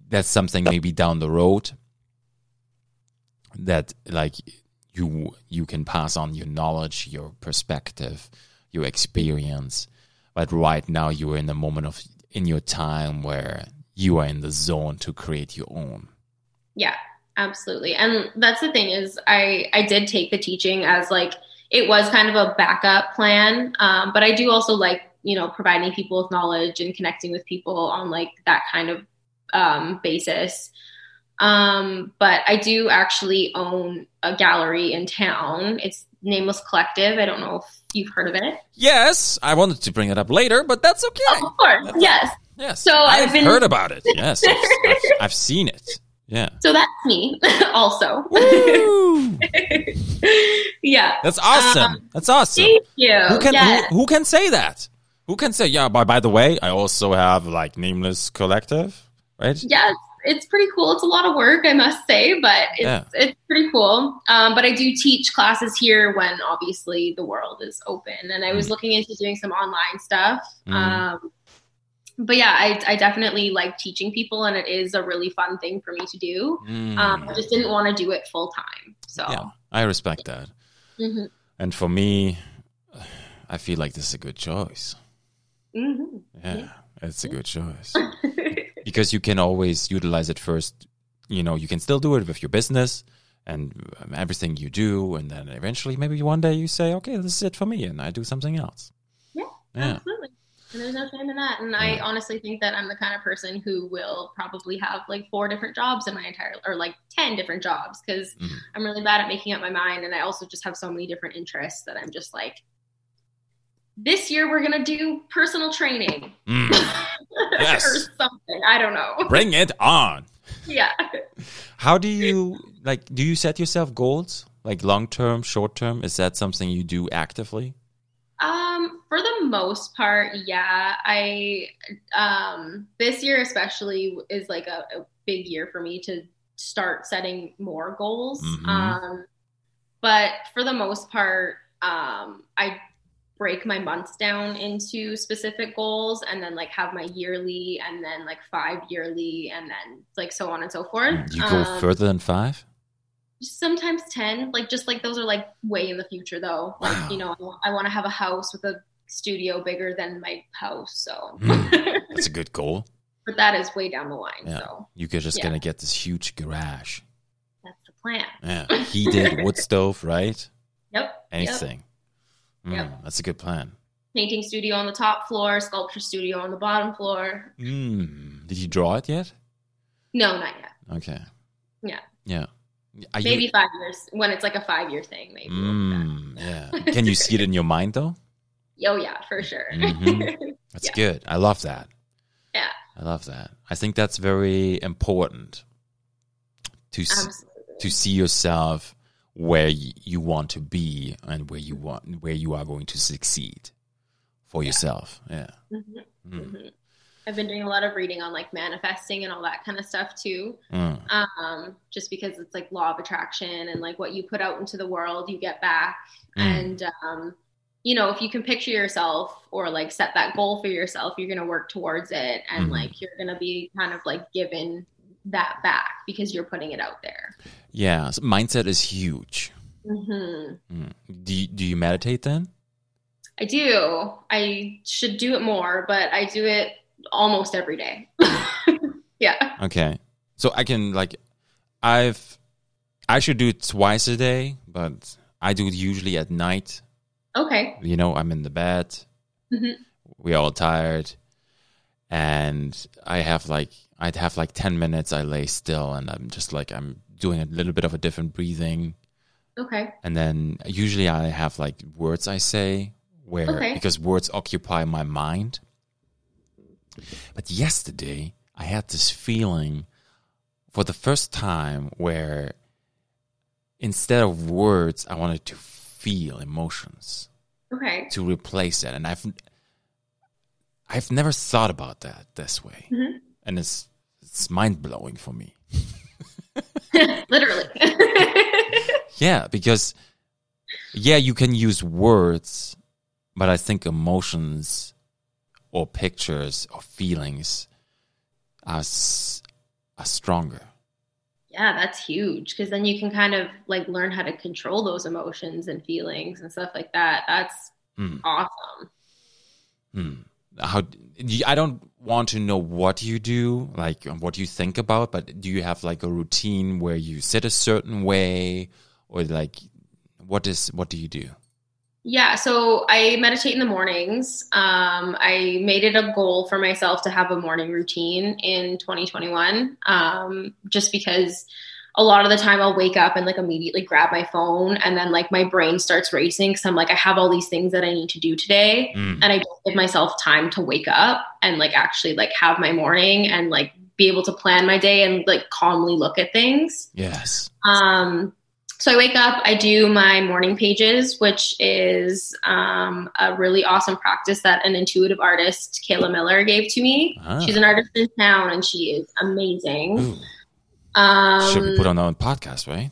that's something maybe down the road that like you you can pass on your knowledge, your perspective, your experience. But right now you are in a moment of in your time where you are in the zone to create your own. Yeah, absolutely. And that's the thing is I I did take the teaching as like it was kind of a backup plan. Um, but I do also like, you know, providing people with knowledge and connecting with people on like that kind of um, basis. Um, but I do actually own a gallery in town. It's Nameless Collective. I don't know if you've heard of it. Yes, I wanted to bring it up later, but that's okay. Oh, of course, yes. Yes, So I've I've been- heard about it. Yes, I've, I've, I've seen it. Yeah. So that's me also. Yeah. That's awesome. Um, That's awesome. Thank you. Who can Yes. who, who can say that? Who can say yeah? By by the way, I also have like Nameless Collective, right? yes, it's pretty cool. It's a lot of work, I must say, but it's Yeah. it's pretty cool. Um, but I do teach classes here when obviously the world is open, and I was Mm. looking into doing some online stuff. Mm. Um, but yeah, I, I definitely like teaching people, and it is a really fun thing for me to do. Mm. Um, I just didn't want to do it full time. So yeah, I respect that. Mhm. And for me, I feel like this is a good choice. Mhm. Yeah, it's a good choice. because you can always utilize it first. You know, you can still do it with your business and um, everything you do, and then eventually, maybe one day you say, "Okay, this is it for me," and I do something else. Yeah, Yeah. absolutely. And there's no shame in that. And I honestly think that I'm the kind of person who will probably have like four different jobs in my entire, or like 10 different jobs because Mhm. I'm really bad at making up my mind. And I also just have so many different interests that I'm just like, this year we're going to do personal training Mm. Yes. or something. I don't know. Bring it on. yeah. How do you like? Do you set yourself goals, like long term, short term? Is that something you do actively? Um, for the most part, yeah. I um this year especially is like a, a big year for me to start setting more goals. Mhm. Um, but for the most part, um, I break my months down into specific goals and then like have my yearly and then like five yearly and then like so on and so forth. You go Um, further than five. sometimes 10 like just like those are like way in the future though like Wow. you know i want to have a house with a studio bigger than my house so Mm. That's a good goal. but that is way down the line Yeah. so You're just Yeah. gonna get this huge garage. that's the plan Yeah, heated wood stove, right? yep yep. Anything. Mm. That's a good plan. painting studio on the top floor sculpture studio on the bottom floor Mm. Did you draw it yet? no not yet Okay. Yeah. Yeah. Are you- maybe five years when it's like a five year thing maybe we'll do that. Mm, yeah. Can you see it in your mind though? oh yeah for sure Mhm. That's Yeah. good. I love that. yeah I love that. I think that's very important to s- to see yourself where y- you want to be and where you want where you are going to succeed for yourself. Yeah. Mhm. Mm. Mhm. i've been doing a lot of reading on like manifesting and all that kind of stuff too Mm. um, just because it's like law of attraction and like what you put out into the world, you get back. Mm. And, um, you know, if you can picture yourself or like set that goal for yourself, you're going to work towards it. And Mhm. like you're going to be kind of like given that back because you're putting it out there. Yeah. so mindset is huge. hmm Mm. Do you, do you meditate then? I do. I should do it more, but I do it almost every day. yeah. Okay. So I can like I've I should do it twice a day, but I do it usually at night. Okay. You know, I'm in the bed. Mhm. We're all tired. And I have like I'd have like 10 minutes I lay still and I'm just like I'm doing a little bit of a different breathing Okay. and then usually I have like words I say where Okay. because words occupy my mind. But yesterday I had this feeling for the first time where instead of words I wanted to feel emotions Okay. to replace that and I've I've never thought about that this way. Mhm. And it's it's mind blowing for me. Literally. Yeah, because yeah, you can use words, but I think emotions or pictures or feelings are s- are stronger. Yeah, that's huge because then you can kind of like learn how to control those emotions and feelings and stuff like that. That's Mm. awesome. Hmm. How I don't want to know what you do, like what you think about, but do you have like a routine where you sit a certain way, or like what is what do you do? Yeah, so I meditate in the mornings. Um, I made it a goal for myself to have a morning routine in 2021, um, just because a lot of the time I'll wake up and like immediately grab my phone, and then like my brain starts racing because I'm like, I have all these things that I need to do today, Mm. and I don't give myself time to wake up and like actually like have my morning and like be able to plan my day and like calmly look at things. Yes. Um, so I wake up, I do my morning pages, which is um, a really awesome practice that an intuitive artist, Kayla Miller, gave to me. Ah. She's an artist in town and she is amazing. Ooh, Um, should we put on our own podcast, right?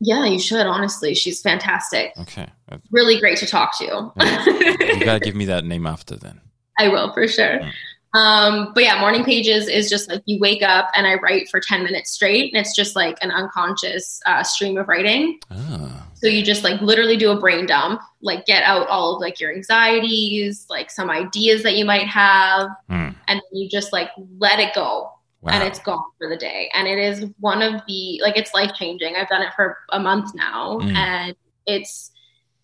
yeah, you should, honestly. She's fantastic. Okay. Really great to talk to. You gotta give me that name after then. I will for sure. Mm. Um, but yeah, morning pages is just like you wake up and I write for 10 minutes straight, and it's just like an unconscious uh, stream of writing. Ah. So you just like literally do a brain dump, like get out all of like your anxieties, like some ideas that you might have, Hmm. and you just like let it go. And it's gone for the day. And it is one of the like it's life changing. I've done it for a month now, Mm. and it's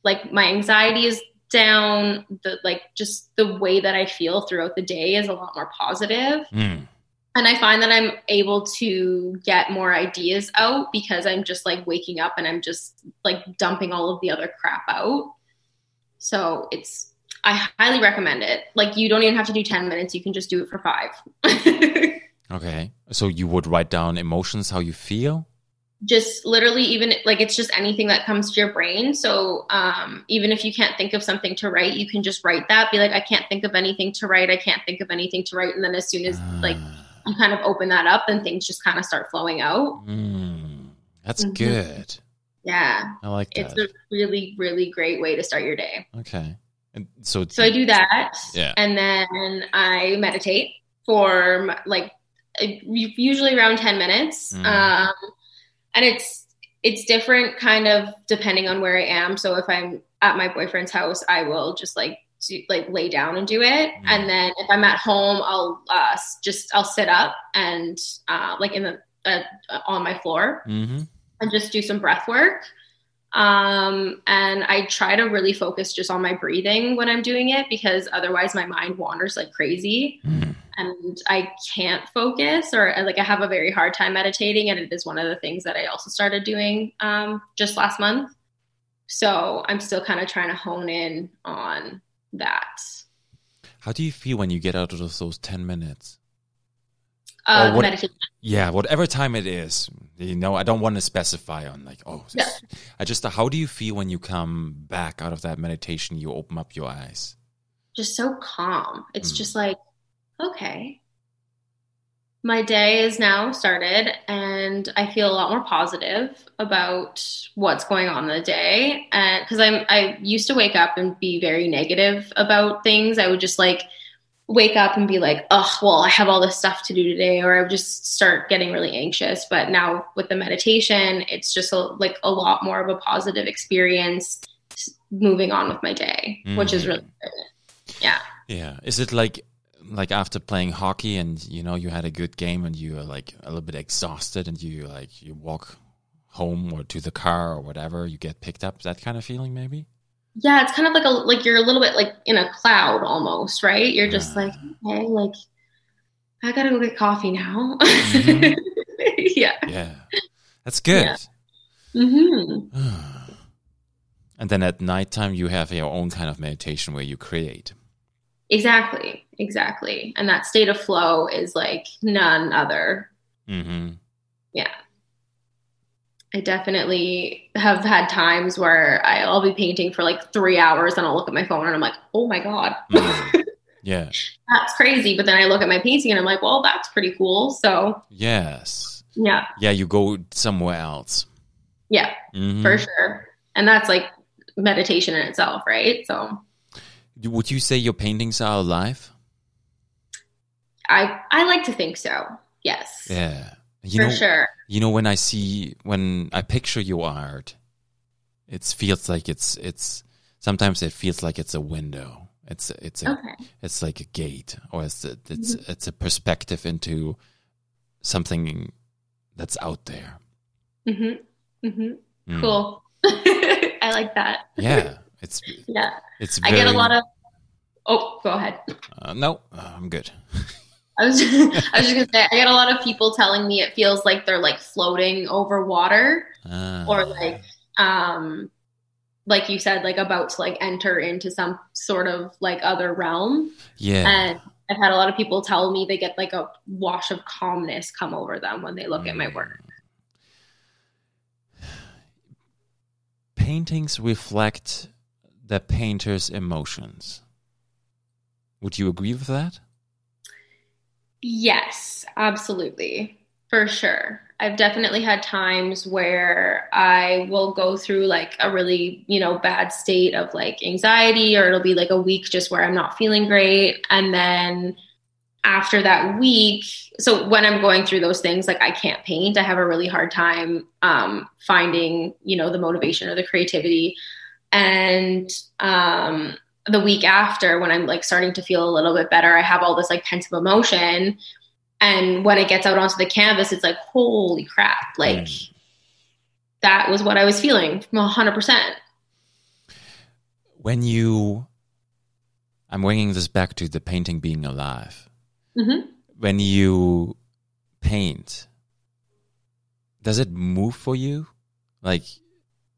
like my anxiety is down. The like just the way that I feel throughout the day is a lot more positive. Mm. And I find that I'm able to get more ideas out because I'm just like waking up and I'm just like dumping all of the other crap out. So it's, I highly recommend it. Like, you don't even have to do 10 minutes, you can just do it for five. Okay. So you would write down emotions, how you feel? just literally, even like it's just anything that comes to your brain. So, um, even if you can't think of something to write, you can just write that. Be like, I can't think of anything to write. I can't think of anything to write. And then as soon as like Ah. you kind of open that up, then things just kind of start flowing out. Mm. That's Mhm. good. Yeah. I like it's a really really great way to start your day okay. And so, so i do that Yeah. and then i meditate for like usually around 10 minutes Mm. um, and it's it's different kind of depending on where i am so if i'm at my boyfriend's house i will just like do, like lay down and do it Mm. and then if i'm at home i'll uh, just i'll sit up and uh, like in the uh, on my floor hmm and just do some breath work. Um, and I try to really focus just on my breathing when I'm doing it because otherwise my mind wanders like crazy Mm. and I can't focus or like I have a very hard time meditating. And it is one of the things that I also started doing um, just last month. So I'm still kind of trying to hone in on that. How do you feel when you get out of those, those 10 minutes? Uh, what- meditation. Yeah, whatever time it is. You know, I don't want to specify on like, oh, Yeah. I just, how do you feel when you come back out of that meditation? You open up your eyes. just so calm. It's Mm. just like, okay, my day is now started, and I feel a lot more positive about what's going on in the day. And because I'm, I used to wake up and be very negative about things. I would just like wake up and be like, oh, well, I have all this stuff to do today, or I would just start getting really anxious. But now with the meditation, it's just a, like a lot more of a positive experience moving on with my day, which is Mhm. really good. Yeah. Yeah. Is it like, like after playing hockey and, you know, you had a good game and you are like a little bit exhausted and you like, you walk home or to the car or whatever, you get picked up, that kind of feeling maybe? Yeah, it's kind of like a like you're a little bit like in a cloud almost, right? You're just Yeah. like, okay, like I gotta go get coffee now. Mhm. yeah. Yeah. That's good. Yeah. hmm And then at nighttime, you have your own kind of meditation where you create. Exactly. Exactly. And that state of flow is like none other. hmm I definitely have had times where I'll be painting for like three hours and I'll look at my phone and I'm like, oh my God, Mhm. Yeah. that's crazy. But then I look at my painting and I'm like, well, that's pretty cool. So Yes. yeah, Yeah, you go somewhere else. yeah. Mhm. for sure. And that's like meditation in itself, right? So Would you say your paintings are alive? I I like to think so. Yes. Yeah. You for know, sure. You know when I see when I picture your art, it feels like it's it's sometimes it feels like it's a window. It's it's a Okay. it's like a gate or it's a, it's Mm-hmm. it's a perspective into something that's out there. Mhm. Mhm. Mm. Cool. I like that. Yeah, it's Yeah. it's. I get a lot of Oh, go ahead. Uh, no, I'm good. I was just, I was just to say I get a lot of people telling me it feels like they're like floating over water Ah. or like um like you said like about to like enter into some sort of like other realm yeah, And I've had a lot of people tell me they get like a wash of calmness come over them when they look at my work. paintings reflect the painter's emotions. Would you agree with that? Yes, absolutely. For sure. I've definitely had times where I will go through like a really, you know, bad state of like anxiety, or it'll be like a week just where I'm not feeling great. And then after that week, so when I'm going through those things, like I can't paint, I have a really hard time um, finding, you know, the motivation or the creativity. And um, the week after, when I'm like starting to feel a little bit better, I have all this like pent up emotion and when it gets out onto the canvas, it's like, holy crap! Like Mm. that was what I was feeling, hundred percent. When you, I'm bringing this back to the painting being alive. hmm When you paint, does it move for you? Like,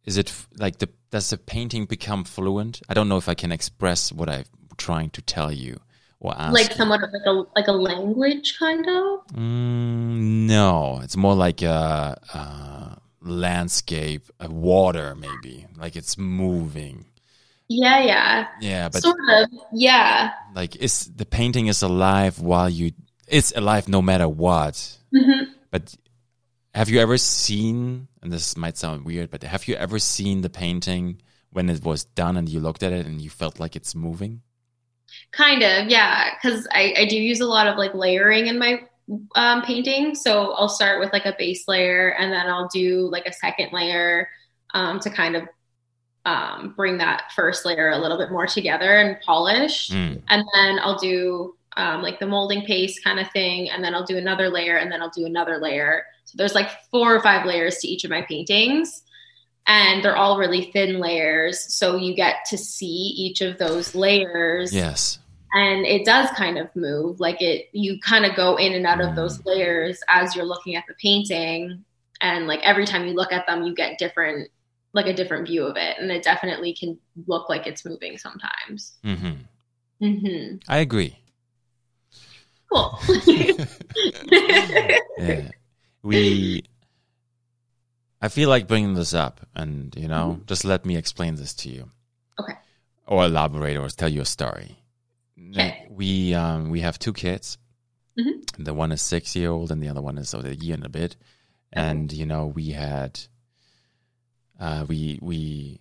is it like the does the painting become fluent? I don't know if I can express what I'm trying to tell you or ask. Like somewhat of like a like a language, kind of. Mm, no, it's more like a, a landscape, a water maybe. Like it's moving. Yeah, yeah, Yeah, but sort of. Yeah. like it's the painting is alive while you. It's alive no matter what. hmm But have you ever seen? And this might sound weird, but have you ever seen the painting when it was done and you looked at it and you felt like it's moving? Kind of, yeah. Because I, I do use a lot of like layering in my um, painting. So I'll start with like a base layer and then I'll do like a second layer um, to kind of um, bring that first layer a little bit more together and polish. Mm. And then I'll do um, like the molding paste kind of thing. And then I'll do another layer and then I'll do another layer. So there's like four or five layers to each of my paintings. And they're all really thin layers. So you get to see each of those layers Yes. and it does kind of move like it you kind of go in and out of Mm. those layers as you're looking at the painting and like every time you look at them you get different like a different view of it and it definitely can look like it's moving sometimes hmm hmm I agree. Cool yeah. We. I feel like bringing this up, and you know, just let me explain this to you. Okay. Or elaborate, or tell you a story. Okay. We um we have two kids. Mhm. The one is six year old, and the other one is a year and a bit. And you know, we had. Uh, we we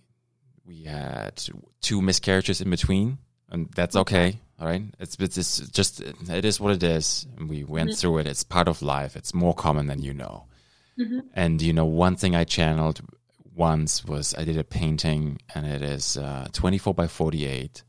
we had two miscarriages in between, and that's okay. All right, it's it's, it's just it is what it is. And we went Mhm. through it. It's part of life. It's more common than you know. Mhm. And you know, one thing I channeled once was I did a painting, and it is uh, twenty four by forty eight,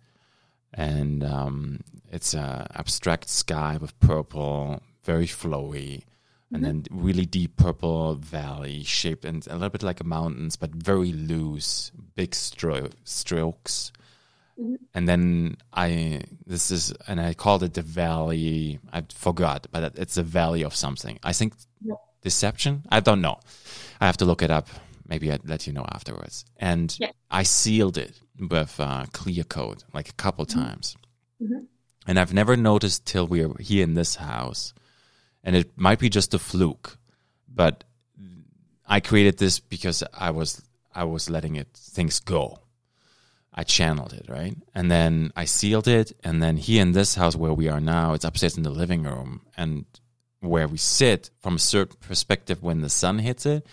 and um, it's an abstract sky with purple, very flowy. And then really deep purple valley shaped and a little bit like a mountains, but very loose, big stro- strokes and then I this is and I called it the valley. I forgot, but it's a valley of something. I think Yeah. deception. I don't know. I have to look it up. Maybe I'd let you know afterwards. And Yeah. I sealed it with uh, clear coat like a couple times, Mhm. and I've never noticed till we're here in this house. And it might be just a fluke, but I created this because I was I was letting it things go. I channeled it, right? And then I sealed it. And then here in this house where we are now, it's upstairs in the living room. And where we sit from a certain perspective when the sun hits it,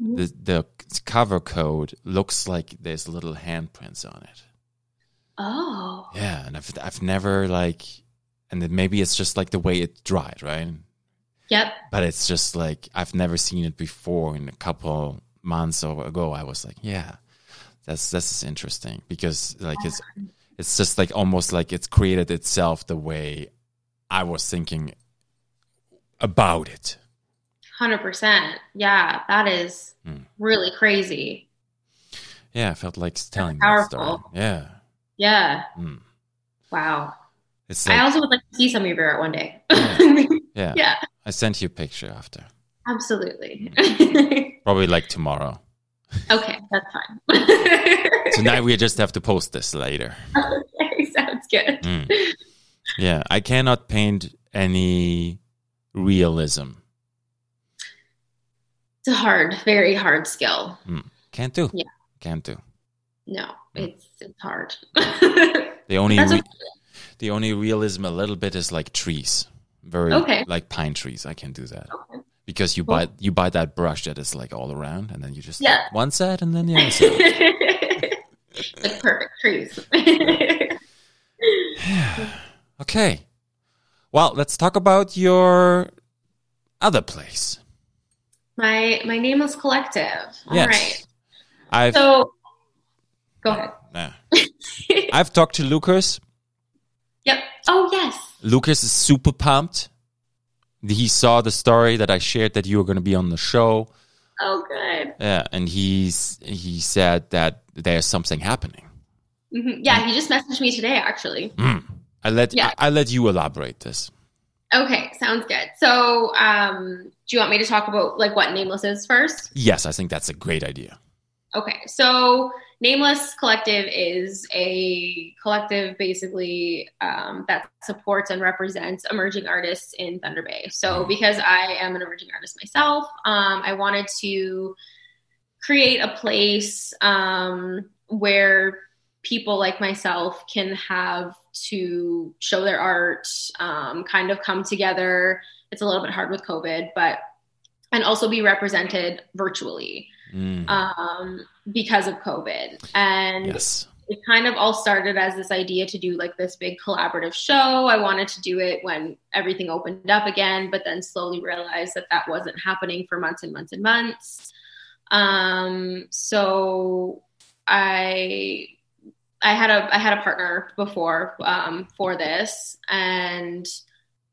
mm-hmm. the, the cover code looks like there's little handprints on it. oh Yeah. And I've, I've never like, and then maybe it's just like the way it dried, right? yep But it's just like, I've never seen it before in a couple months or ago. I was like, yeah, that's, that's interesting because like it's, it's just like almost like it's created itself the way I was thinking about it. 100% yeah that is Mm. really crazy Yeah, I felt like telling that story. powerful. Yeah. yeah Mm. wow It's i also would like to see some of your art one day yeah. yeah I sent you a picture after. absolutely Probably like tomorrow. Okay, that's fine. Tonight we just have to post this later. okay, sounds good. Mm. Yeah, I cannot paint any realism. It's a hard, very hard skill. Can't do. Yeah. Can't do. No, Mm. it's it's hard. The only re- the only realism a little bit is like trees. Very Okay. like pine trees. I can do that. Okay. Because you buy you buy that brush that is like all around and then you just Yeah. one side and then the other side. like perfect trees. Okay. Well, let's talk about your other place. my my nameless collective. All Yes. right. I've So go ahead. Nah. I've talked to Lucas. Yep. Oh yes. Lucas is super pumped. He saw the story that I shared that you were going to be on the show. Oh, good. Yeah, and he's he said that there's something happening. hmm Yeah, he just messaged me today, actually. I let Yeah. I, I let you elaborate this. Okay, sounds good. So, um, do you want me to talk about like what Nameless is first? Yes, I think that's a great idea. Okay, so Nameless Collective is a collective basically um, that supports and represents emerging artists in Thunder Bay. So, because I am an emerging artist myself, um, I wanted to create a place um, where people like myself can have to show their art, um, kind of come together. It's a little bit hard with COVID, but and also be represented virtually Mm, um, because of COVID. And yes. it kind of all started as this idea to do like this big collaborative show. I wanted to do it when everything opened up again, but then slowly realized that that wasn't happening for months and months and months. Um, so I I had a I had a partner before um, for this, and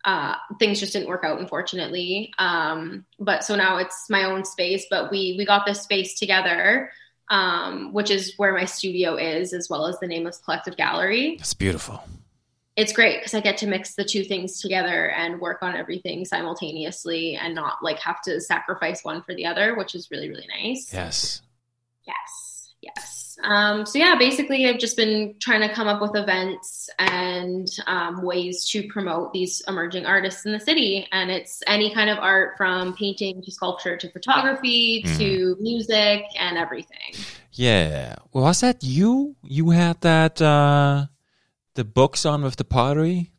uh, things just didn't work out, unfortunately. Um, but so now it's my own space. But we we got this space together, um, which is where my studio is, as well as the Nameless Collective Gallery. It's beautiful. It's great because I get to mix the two things together and work on everything simultaneously, and not like have to sacrifice one for the other, which is really really nice. Yes. Yes, yes. Um, so yeah, basically, I've just been trying to come up with events and um, ways to promote these emerging artists in the city, and it's any kind of art from painting to sculpture to photography to music and everything. Yeah. Well, Was that you? You had that uh the books on with the pottery?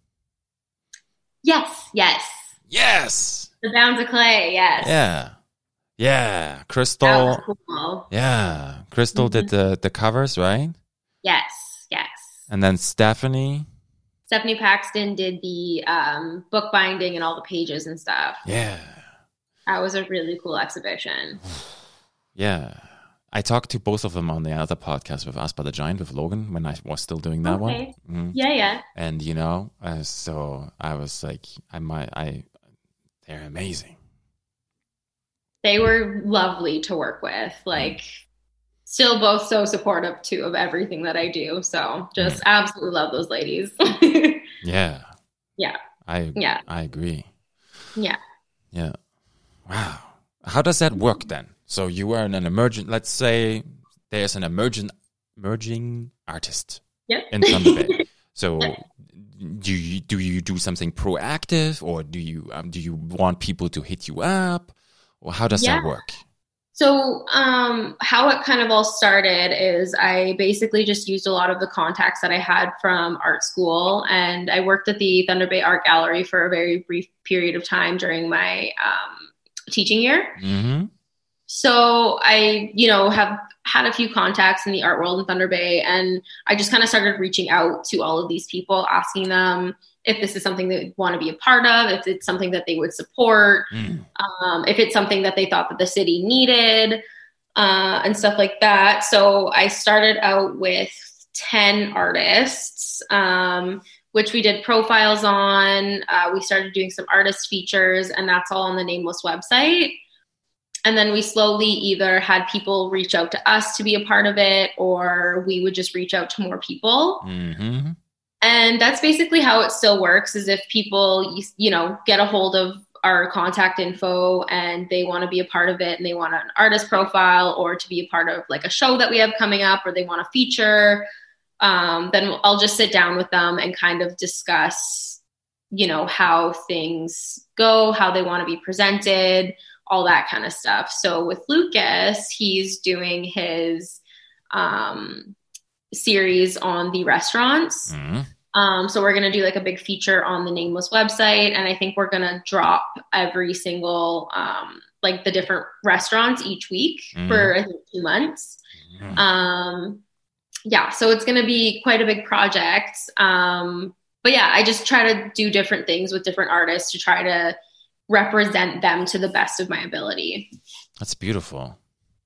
Yes, yes. Yes. The Bounds of Clay. Yes. Yeah. Yeah. Crystal. cool. Yeah. Crystal did the the covers, right? Yes, yes. And then Stephanie. Stephanie Paxton did the um, bookbinding and all the pages and stuff. Yeah. That was a really cool exhibition. Yeah. I talked to both of them on the other podcast with Aspa the Giant with Logan when I was still doing that Okay. one. Mm. Yeah, yeah. And you know, uh, so I was like, I might, I, they're amazing. They were lovely to work with like still both so supportive too of everything that i do so just absolutely love those ladies Yeah. Yeah. I yeah I agree. yeah Yeah. Wow. How does that work then? So you are an emergent. Let's say there's an emergent emerging artist Yep. in Thunder Bay. So do you do you do something proactive, or do you um, do you want people to hit you up, or how does that work? so um, how it kind of all started is i basically just used a lot of the contacts that i had from art school and i worked at the thunder bay art gallery for a very brief period of time during my um, teaching year Mm-hmm. So I, you know, have had a few contacts in the art world in Thunder Bay, and I just kind of started reaching out to all of these people, asking them if this is something they want to be a part of, if it's something that they would support, Mm. um, if it's something that they thought that the city needed, uh, and stuff like that. So I started out with ten artists. Um, which we did profiles on. Uh, we started doing some artist features, and that's all on the Nameless website. And then we slowly either had people reach out to us to be a part of it, or we would just reach out to more people. Mm-hmm. And that's basically how it still works is if people, you, know, get a hold of our contact info and they want to be a part of it and they want an artist profile or to be a part of like a show that we have coming up or they want a feature, um, then I'll just sit down with them and kind of discuss, you know, how things go, how they want to be presented, all that kind of stuff. So with Lucas, he's doing his um, series on the restaurants. Mm-hmm. Um, so we're gonna do like a big feature on the Nameless website, and I think we're gonna drop every single um, like the different restaurants each week Mhm. for I think two months. Mhm. Um, yeah, so it's gonna be quite a big project. Um, but yeah, I just try to do different things with different artists to try to represent them to the best of my ability. That's beautiful.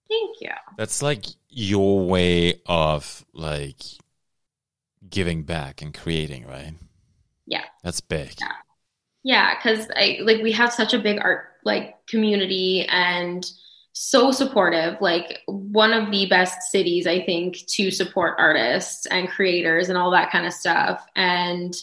Thank you. That's like your way of like giving back and creating, right? Yeah. That's big. Yeah. Yeah, because I like we have such a big art like community and so supportive. Like one of the best cities, I think, to support artists and creators and all that kind of stuff. And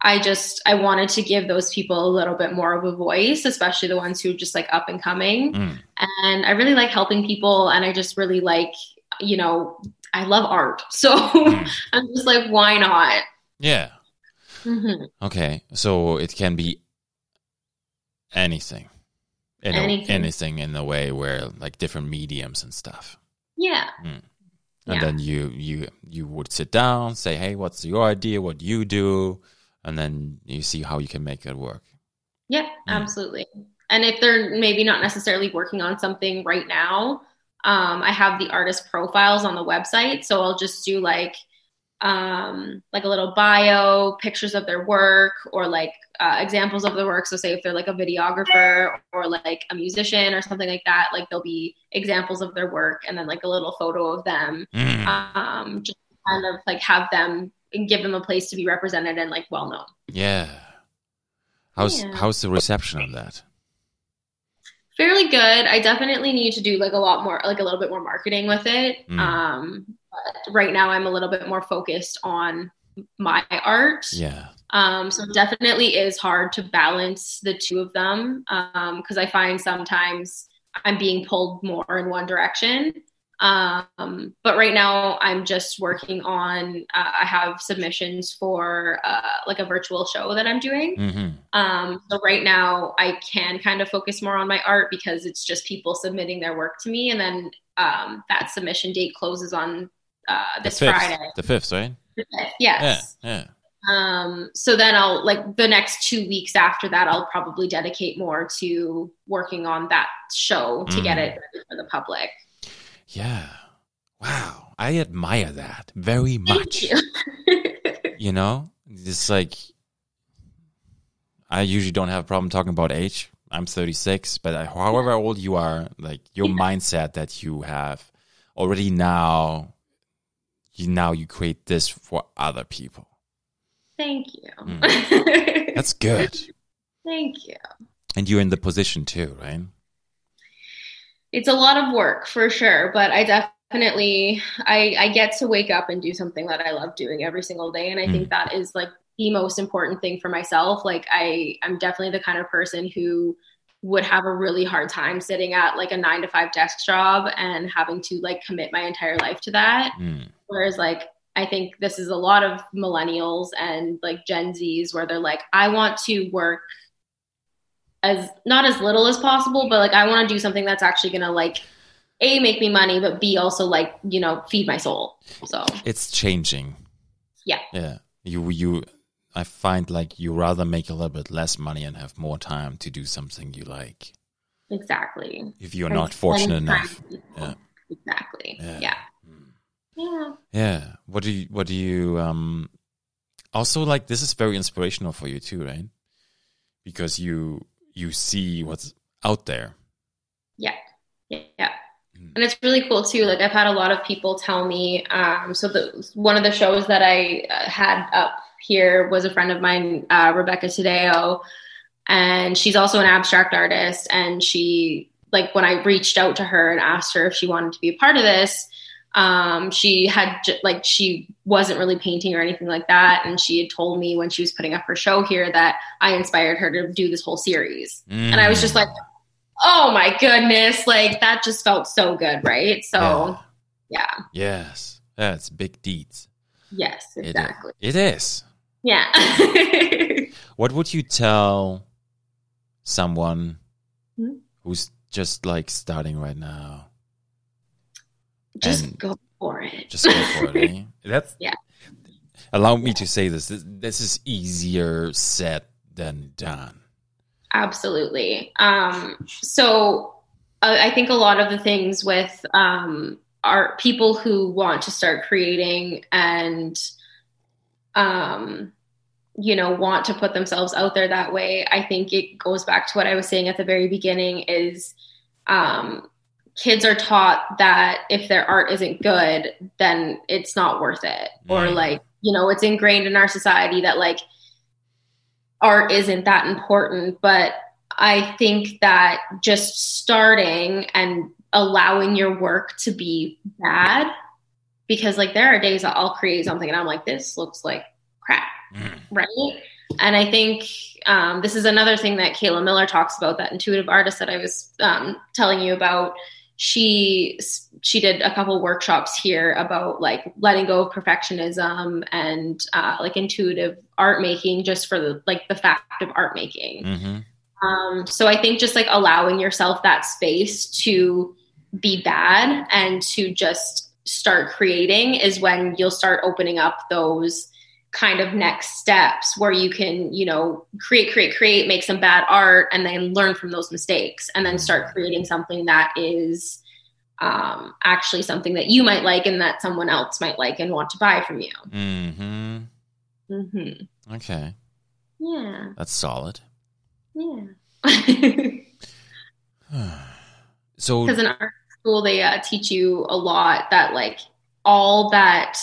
I just I wanted to give those people a little bit more of a voice, especially the ones who are just like up and coming. Mm. And I really like helping people, and I just really like you know I love art, so Mm. I'm just like why not? Yeah. hmm Okay. So it can be anything. Anything. anything in a way where like different mediums and stuff. Yeah, And Yeah. then you you you would sit down, say, "Hey, what's your idea? What do you do?" And then you see how you can make it work. yeah, Mm. absolutely. And if they're maybe not necessarily working on something right now, um, I have the artist profiles on the website, so I'll just do like um, like a little bio, pictures of their work, or like uh, examples of their work. So, say if they're like a videographer or like a musician or something like that, like there'll be examples of their work and then like a little photo of them. Mm. Um, just kind of like have them and give them a place to be represented and like well known. Yeah. How's Yeah. how's the reception of that? Fairly good. I definitely need to do like a lot more, like a little bit more marketing with it. Mm. Um, but right now, I'm a little bit more focused on my art. Yeah. Um, so it definitely is hard to balance the two of them because I find sometimes I'm being pulled more in one direction. Um, but right now I'm just working on. Uh, I have submissions for uh, like a virtual show that I'm doing. hmm Um, so right now I can kind of focus more on my art because it's just people submitting their work to me, and then um, that submission date closes on uh, The this fifth. Friday. The fifth, right? Yes. Yeah. Yeah. Um, so then I'll like the next two weeks after that, I'll probably dedicate more to working on that show to get Mm. it for the public. Yeah. Wow. I admire that very much. Thank you. You know, it's like I usually don't have a problem talking about age. I'm 36, but I, however old you are, like your Yeah. mindset that you have already now, you now you create this for other people. Thank you. Mm. That's good, Thank you. and you're in the position too, right? It's a lot of work for sure, but I definitely I, I get to wake up and do something that I love doing every single day, and I Mm. think that is like the most important thing for myself. Like I I'm definitely the kind of person who would have a really hard time sitting at like a nine to five desk job and having to like commit my entire life to that. Mm. Whereas like I think this is a lot of millennials and like Gen Zs where they're like, I want to work as not as little as possible, but like I want to do something that's actually gonna like A make me money, but B also like, you know, feed my soul. So It's changing. Yeah. Yeah. You you I find like you rather make a little bit less money and have more time to do something you like. exactly. If you're not fortunate enough. Yeah. Exactly. Yeah. Yeah. Mm. Yeah. Yeah. What do you what do you um also like this is very inspirational for you too, right? Because you you see what's out there. Yeah. Yeah. Yeah. Mm. And it's really cool too. Like I've had a lot of people tell me. Um, so the one of the shows that I uh, had up here was a friend of mine, uh, Rebecca Tadeo, and she's also an abstract artist. And she, like, when I reached out to her and asked her if she wanted to be a part of this, um, she had j- like she wasn't really painting or anything like that, and she had told me when she was putting up her show here that I inspired her to do this whole series. And I was just Mm. like, oh my goodness, like that just felt so good, right? So, yeah, Yes. That's big deeds. yes, exactly. it is. Yeah. What would you tell someone Hmm? who's just like starting right now? Just go for it. Just go for it. Eh? That's Yeah. Allow me to say this. This, this is easier said than done. Absolutely. Um, so uh, I think a lot of the things with um, are people who want to start creating and, um, you know, want to put themselves out there that way. I think it goes back to what I was saying at the very beginning is um, kids are taught that if their art isn't good, then it's not worth it. Or Mm. like, you know, it's ingrained in our society that like art isn't that important, but I think that just starting and allowing your work to be bad because like there are days that I'll create something and I'm like this looks like crap mm. right and I think um, this is another thing that Kayla Miller talks about that intuitive artist that I was um, telling you about she she did a couple workshops here about like letting go of perfectionism and uh, like intuitive art making just for the like the fact of art making mm-hmm. um, so i think just like allowing yourself that space to be bad and to just start creating is when you'll start opening up those kind of next steps where you can you know create create create make some bad art and then learn from those mistakes and then start creating something that is um, actually something that you might like and that someone else might like and want to buy from you. Mm-hmm. Mm-hmm. Okay. Yeah. That's solid. Yeah. So because in art school they uh, teach you a lot that like all that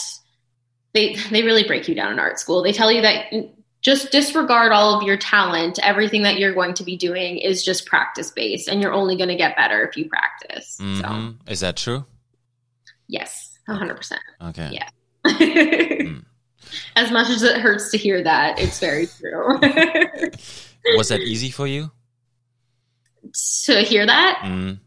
they they really break you down in art school they tell you that just disregard all of your talent everything that you're going to be doing is just practice based and you're only going to get better if you practice mm-hmm. so is that true yes 100% okay yeah mm. as much as it hurts to hear that it's very true was that easy for you to hear that mm.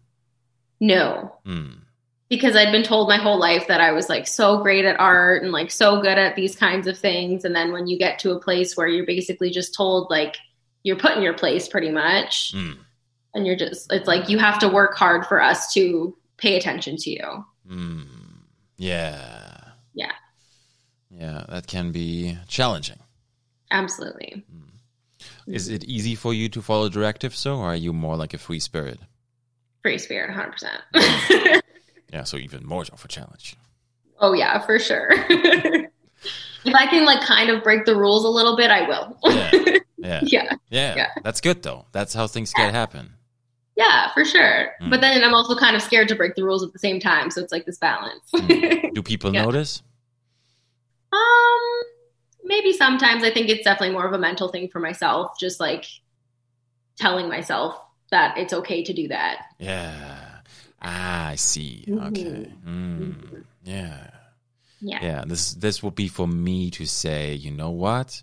No. Mm. Because I'd been told my whole life that I was like so great at art and like so good at these kinds of things. And then when you get to a place where you're basically just told like you're put in your place pretty much, mm. and you're just, it's like you have to work hard for us to pay attention to you. Mm. Yeah. Yeah. Yeah, that can be challenging. Absolutely. Mm. Is it easy for you to follow directives, so, or are you more like a free spirit? free spirit 100% yeah so even more of a challenge oh yeah for sure if i can like kind of break the rules a little bit i will yeah. Yeah. yeah yeah yeah that's good though that's how things yeah. can happen yeah for sure mm. but then i'm also kind of scared to break the rules at the same time so it's like this balance mm. do people yeah. notice um maybe sometimes i think it's definitely more of a mental thing for myself just like telling myself that it's okay to do that. Yeah. Ah, I see. Mm-hmm. Okay. Mm. Yeah. Yeah. Yeah. This this will be for me to say, you know what?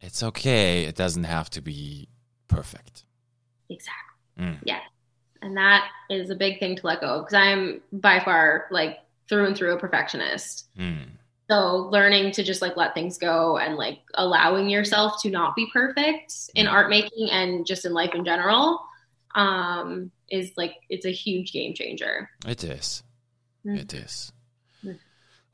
It's okay. It doesn't have to be perfect. Exactly. Mm. Yeah. And that is a big thing to let go of because I'm by far like through and through a perfectionist. Mm. So learning to just like let things go and like allowing yourself to not be perfect in mm. art making and just in life in general um, is like it's a huge game changer. It is. Mm. It is. Mm.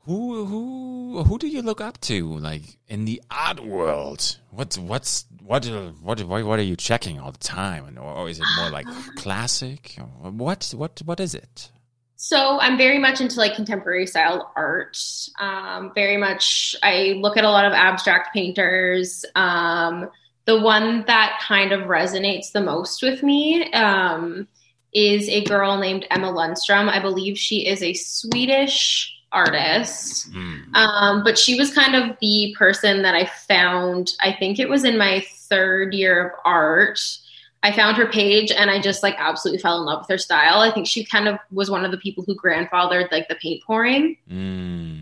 Who who who do you look up to like in the art world? What's what's what what what are you checking all the time, or is it more like classic? What what what is it? So I'm very much into like contemporary style art. Um, very much, I look at a lot of abstract painters. Um, the one that kind of resonates the most with me um, is a girl named Emma Lundstrom. I believe she is a Swedish artist, mm. um, but she was kind of the person that I found. I think it was in my third year of art I found her page and I just like absolutely fell in love with her style. I think she kind of was one of the people who grandfathered like the paint pouring. Mm.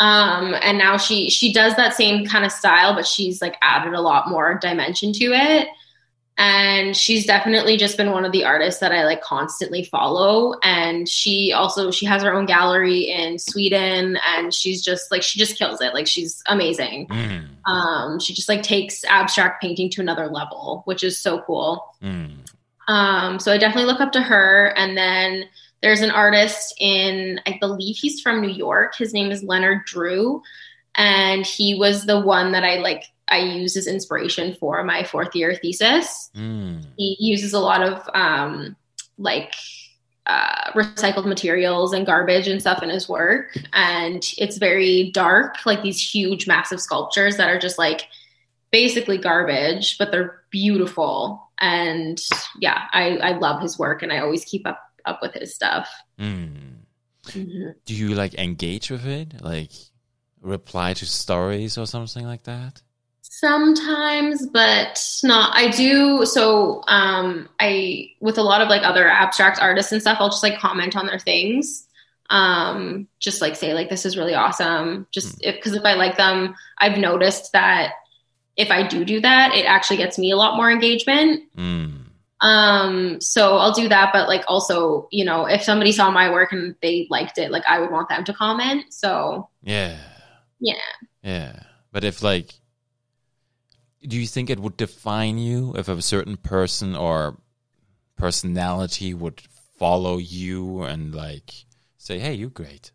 Um, and now she she does that same kind of style, but she's like added a lot more dimension to it and she's definitely just been one of the artists that I like constantly follow. And she also she has her own gallery in Sweden and she's just like she just kills it. Like she's amazing. Mm. um she just like takes abstract painting to another level which is so cool. Mm. um so I definitely look up to her. And then there's an artist in I believe he's from New York. His name is Leonard Drew. And he was the one that I like I use as inspiration for my fourth year thesis. Mm. He uses a lot of um, like uh, recycled materials and garbage and stuff in his work, and it's very dark, like these huge, massive sculptures that are just like basically garbage, but they're beautiful. And yeah, I, I love his work, and I always keep up up with his stuff. Mm. Mm-hmm. Do you like engage with it, like reply to stories or something like that? Sometimes but not i do so um i with a lot of like other abstract artists and stuff i'll just like comment on their things um just like say like this is really awesome just if because if i like them i've noticed that if i do do that it actually gets me a lot more engagement Mm. um so i'll do that but like also you know if somebody saw my work and they liked it like i would want them to comment so Yeah. yeah Yeah. But if like do you think it would define you if a certain person or personality would follow you and like say, "Hey, you're great."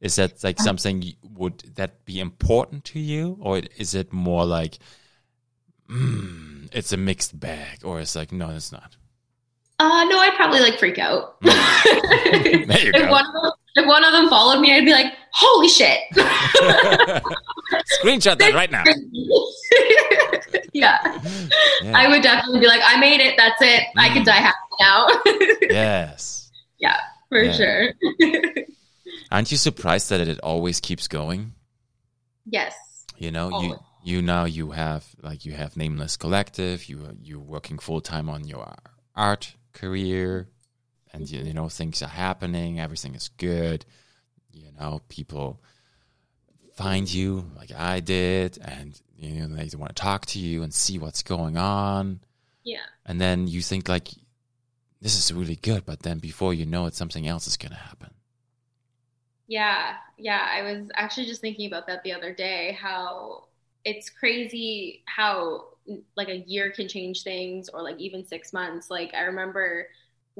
Is that like something would that be important to you or is it more like mm, it's a mixed bag or it's like no, it's not. uh no i'd probably like freak out There you if go. one of them if one of them followed me i'd be like holy shit Screenshot that right now. yeah Yeah. i would definitely be like i made it that's it i Mm. can die happy now yes. Yeah, for Yeah. sure Aren't you surprised that it always keeps going? yes You know, Always. you you now you have like you have Nameless Collective. You you're working full time on your art career, and you, you know things are happening. Everything is good. You know, people find you like I did, and you know they want to talk to you and see what's going on. yeah And then you think like this is really good, but then before you know it, something else is gonna happen. Yeah, yeah. I was actually just thinking about that the other day. How it's crazy how like a year can change things, or like even six months. Like I remember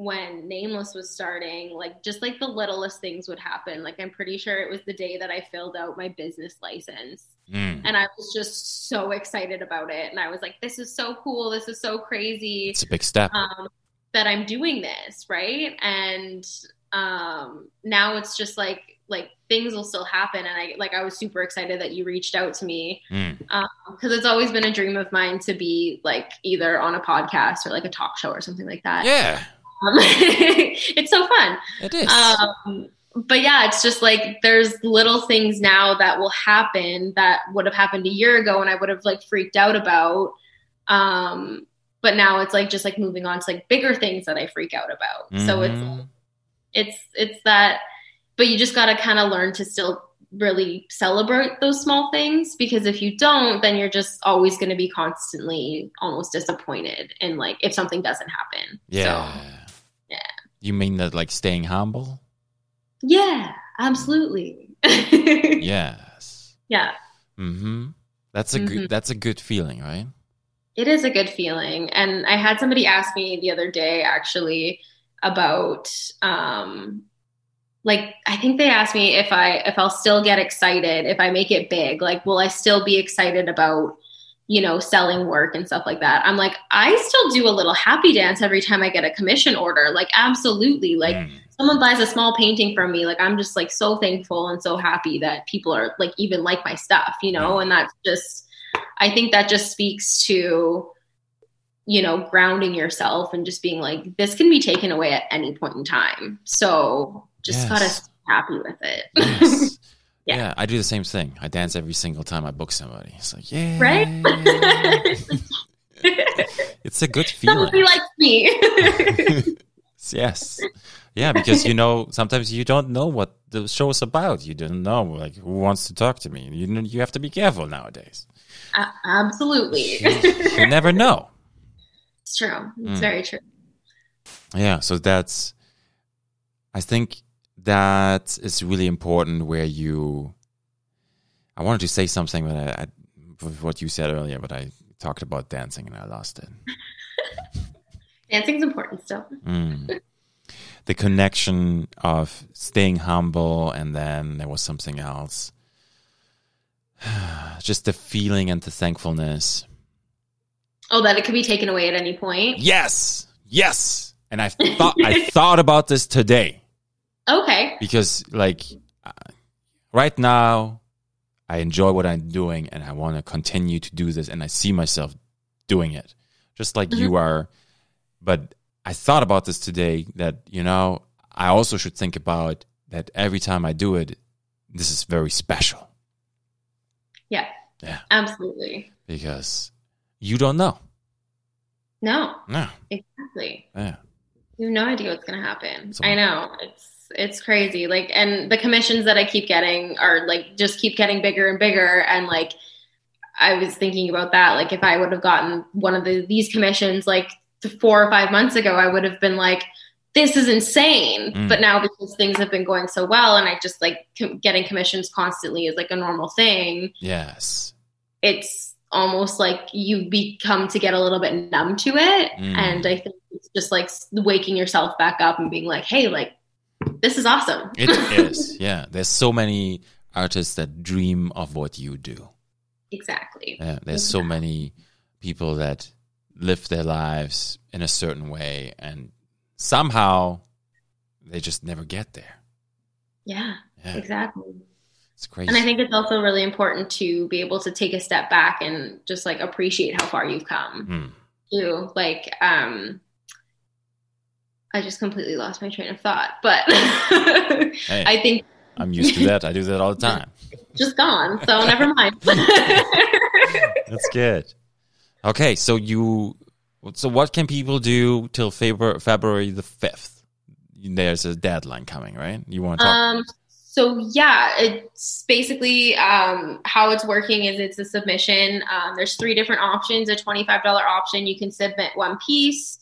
when Nameless was starting, like just like the littlest things would happen. Like I'm pretty sure it was the day that I filled out my business license. Mm. And I was just so excited about it. And I was like, this is so cool. This is so crazy It's a big step. um, that I'm doing this, right? And um, now it's just like like things will still happen, and I like I was super excited that you reached out to me Mm. because it's always been a dream of mine to be like either on a podcast or like a talk show or something like that. Yeah, Um, it's so fun. it is. Um, but yeah, it's just like there's little things now that will happen that would have happened a year ago and I would have like freaked out about. Um, but now it's like just like moving on to like bigger things that I freak out about. So it's Mhm. it's it's that but you just got to kind of learn to still really celebrate those small things because if you don't then you're just always going to be constantly almost disappointed and like if something doesn't happen. Yeah. So, yeah. You mean that like staying humble? yeah, absolutely. Yes. Yeah. Mm-hmm. That's a Mhm. good that's a good feeling, right? It is a good feeling. And I had somebody ask me the other day actually about um like I think they asked me if I if I'll still get excited if I make it big. Like will I still be excited about you know selling work and stuff like that. I'm like I still do a little happy dance every time I get a commission order. Like absolutely. Like Mm. someone buys a small painting from me like i'm just like so thankful and so happy that people are like even like my stuff you know and that's just i think that just speaks to you know grounding yourself and just being like this can be taken away at any point in time so just Yes. gotta stay happy with it Yes. Yeah. yeah. I do the same thing. I dance every single time I book somebody. It's like, yeah. Right? it's a good feeling. somebody likes me yes. Yeah, because you know sometimes you don't know what the show is about. You don't know like who wants to talk to me. You you have to be careful nowadays. A- absolutely You, you never know. it's true it's Mm. very true Yeah, so that's I think that is really important where you I wanted to say something but I, I with what you said earlier, but I talked about dancing and I lost it. dancing's important still Mm. The connection of staying humble and then there was something else. Just the feeling and the thankfulness. oh that it could be taken away at any point Yes. Yes. And I thought I thought about this today. Okay because like right now i enjoy what i'm doing and i want to continue to do this and i see myself doing it just like you mm-hmm. are but i thought about this today that you know i also should think about that every time i do it this is very special Yeah. Yeah. Absolutely. Because you don't know. No, No. exactly. Yeah. You have no idea what's gonna happen. So- I know. It's it's crazy. Like and the commissions that I keep getting are like just keep getting bigger and bigger and like I was thinking about that. Like if I would have gotten one of the these commissions like four or five months ago, I would have been like, this is insane. Mm. But now because things have been going so well and I just like com- getting commissions constantly is like a normal thing, Yes. it's almost like you become to get a little bit numb to it. Mm. And I think it's just like waking yourself back up and being like, hey, like, this is awesome. It is. Yeah. There's so many artists that dream of what you do. exactly. Yeah. There's so many people that live their lives in a certain way and somehow they just never get there. Yeah, Yeah. exactly. It's crazy. And I think it's also really important to be able to take a step back and just like appreciate how far you've come. Hmm. Too. Like, um, I just completely lost my train of thought, but Hey. I think I'm used to that. I do that all the time. just gone. So never mind. That's good. Okay, so you, so what can people do till February February the fifth? There's a deadline coming, right? You want to talk? Um, so yeah, it's basically um, how it's working is it's a submission. Um, there's three different options. A $25 option, you can submit one piece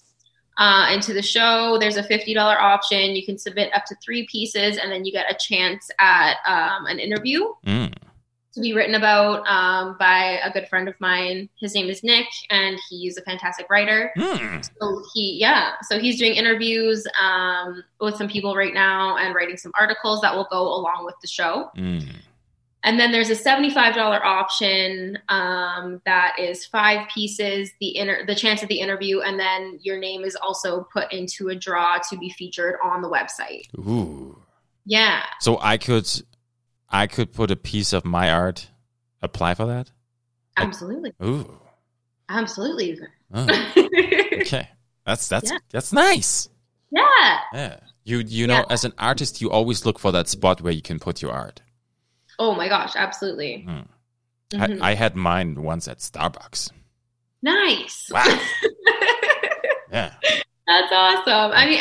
uh, into the show. There's a $50 option, you can submit up to three pieces, and then you get a chance at um, an interview Mm. to be written about um, by a good friend of mine. His name is Nick, and he's a fantastic writer. Mm. So he, yeah, so he's doing interviews um, with some people right now and writing some articles that will go along with the show. Mm. And then there's a seventy-five dollar option um, that is five pieces, the inter- the chance of the interview, and then your name is also put into a draw to be featured on the website. Ooh. Yeah, So I could, I could put a piece of my art, apply for that. absolutely, Ooh. absolutely. Oh, okay. That's that's Yeah. that's nice. yeah. Yeah. You you know, Yeah. as an artist, you always look for that spot where you can put your art. Oh my gosh, absolutely. Hmm. Mhm. I, I had mine once at Starbucks. nice. Wow. Yeah. That's awesome. I mean,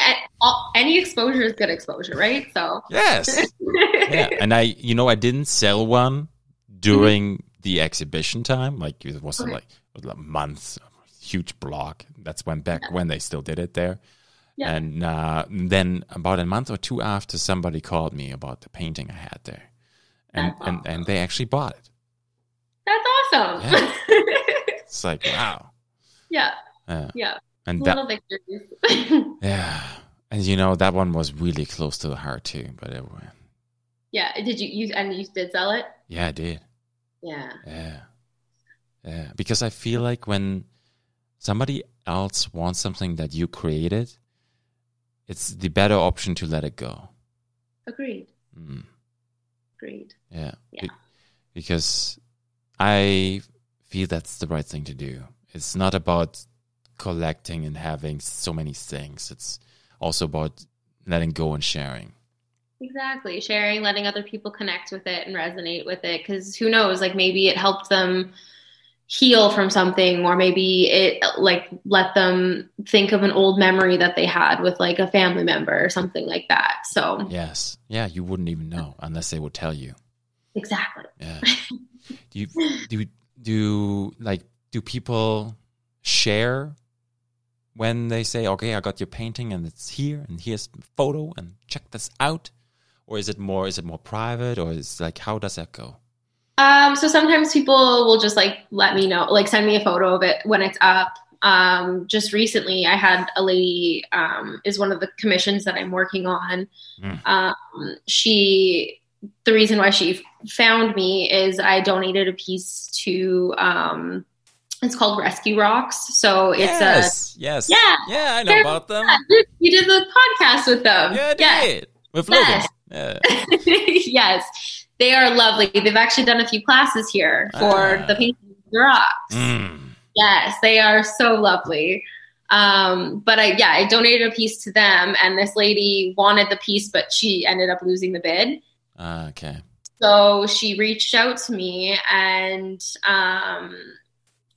any exposure is good exposure, right? So, Yes. yeah. And I, you know, I didn't sell one during the exhibition time. Like it wasn't Okay. like, it was like months, huge block. That's when back when they still did it there. Yeah. And uh, then about a month or two after, somebody called me about the painting I had there, and That's and, and they actually bought it. That's awesome. Yeah. It's like wow. yeah, Yeah. yeah. And that Little victories. yeah. And you know that one was really close to the heart too. But it, yeah. Did you you and you did sell it? yeah, I did. Yeah. Yeah. Yeah. Because I feel like when somebody else wants something that you created, it's the better option to let it go. Agreed. Mm, Agreed. yeah. Yeah. Be- because I feel that's the right thing to do. It's not about collecting and having so many things. It's also about letting go and sharing. Exactly. Sharing, letting other people connect with it and resonate with it. Because who knows? Like maybe it helped them heal from something, or maybe it like let them think of an old memory that they had with like a family member or something like that. So, Yes. Yeah, you wouldn't even know unless they would tell you. exactly. Yeah. do you do do like do people share when they say, "Okay, I got your painting and it's here and here's the photo and check this out," or is it more is it more private or is like how does that go? Um, so sometimes people will just like let me know, like send me a photo of it when it's up. Um, just recently, I had a lady um, is one of the commissions that I'm working on. Mm. Um, she, the reason why she found me is I donated a piece to. Um, it's called Rescue Rocks. So it's yes, yes, Yeah. yeah. I know about them. a you, did the podcast with them. Yeah, I Yes. did with Logan. Yes. Yeah. yes, they are lovely. They've actually done a few classes here for Ah. the painting of the rocks. Mm. Yes, they are so lovely. Um, but I, yeah, I donated a piece to them, and this lady wanted the piece, but she ended up losing the bid. Ah, okay. So she reached out to me, and um,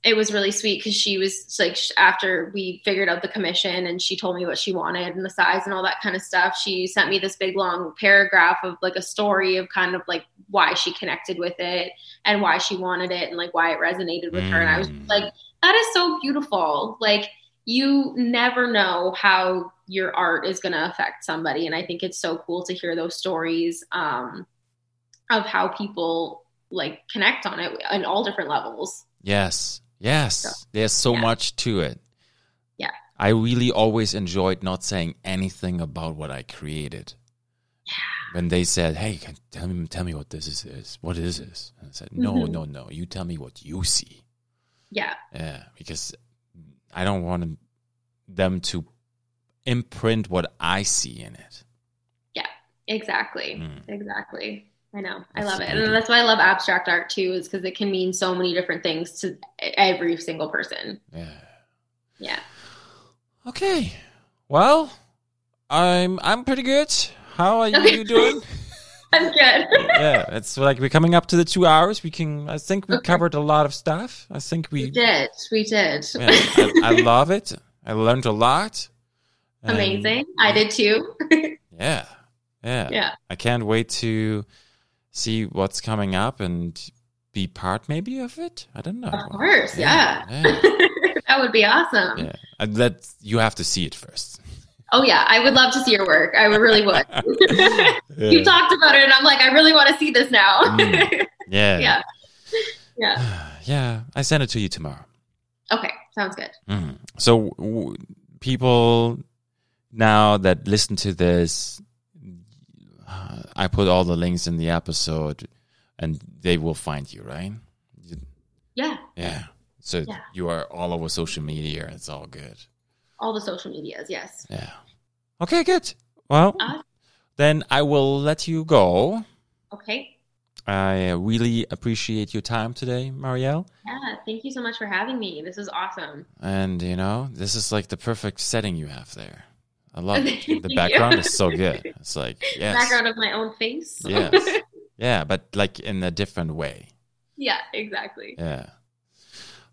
it was really sweet because she was like, after we figured out the commission and she told me what she wanted and the size and all that kind of stuff, she sent me this big long paragraph of like a story of kind of like why she connected with it and why she wanted it and like why it resonated with mm. her. And I was Mm. like, that is so beautiful. Like, you never know how your art is going to affect somebody. And I think it's so cool to hear those stories um, of how people like connect on it on all different levels. Yes. Yes. So, There's so yeah. much to it. Yeah. I really always enjoyed not saying anything about what I created. Yeah. When they said, "Hey, can, tell me, tell me what this is, is. What is this?" And I said, "No, Mhm. no, no. You tell me what you see." Yeah. Yeah, because I don't want them to imprint what I see in it. Yeah, exactly. Mm. Exactly. I know. I love it. And that's why I love abstract art too, is because it can mean so many different things to every single person. Yeah. Yeah. Okay. Well, I'm I'm pretty good. How are you, Okay. doing? I'm good. yeah, it's like we're coming up to the two hours. We can. I think we Okay. covered a lot of stuff. I think we we. did. We did. Yeah, I, I love it. I learned a lot. Amazing. I did too. Yeah, yeah, yeah. I can't wait to see what's coming up and be part maybe of it. I don't know. Of course. Yeah. yeah. that would be awesome. yeah. That you have to see it first. Oh yeah. I would love to see your work. I really would. Yeah. you talked about it and I'm like, I really want to see this now. Mm. yeah. yeah. Yeah. Yeah. I send it to you tomorrow. Okay. Sounds good. Mhm. So w- people now that listen to this, uh, I put all the links in the episode, and they will find you, right? Yeah. Yeah. So Yeah. you are all over social media. It's all good. All the social medias. Yes. Yeah. Okay. Good. Well, Awesome. then I will let you go. Okay. I really appreciate your time today, Marielle. Yeah. Thank you so much for having me. This is awesome. And you know, this is like the perfect setting you have there. I love it. The background is so good. It's like yes, Background of my own face. yes, yeah, but like in a different way. yeah. Exactly. Yeah.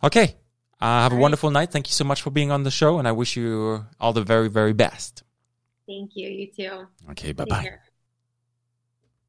Okay. Uh, have a All right. wonderful night. Thank you so much for being on the show, and I wish you all the very, very best. Thank you. You too. Okay. Bye bye.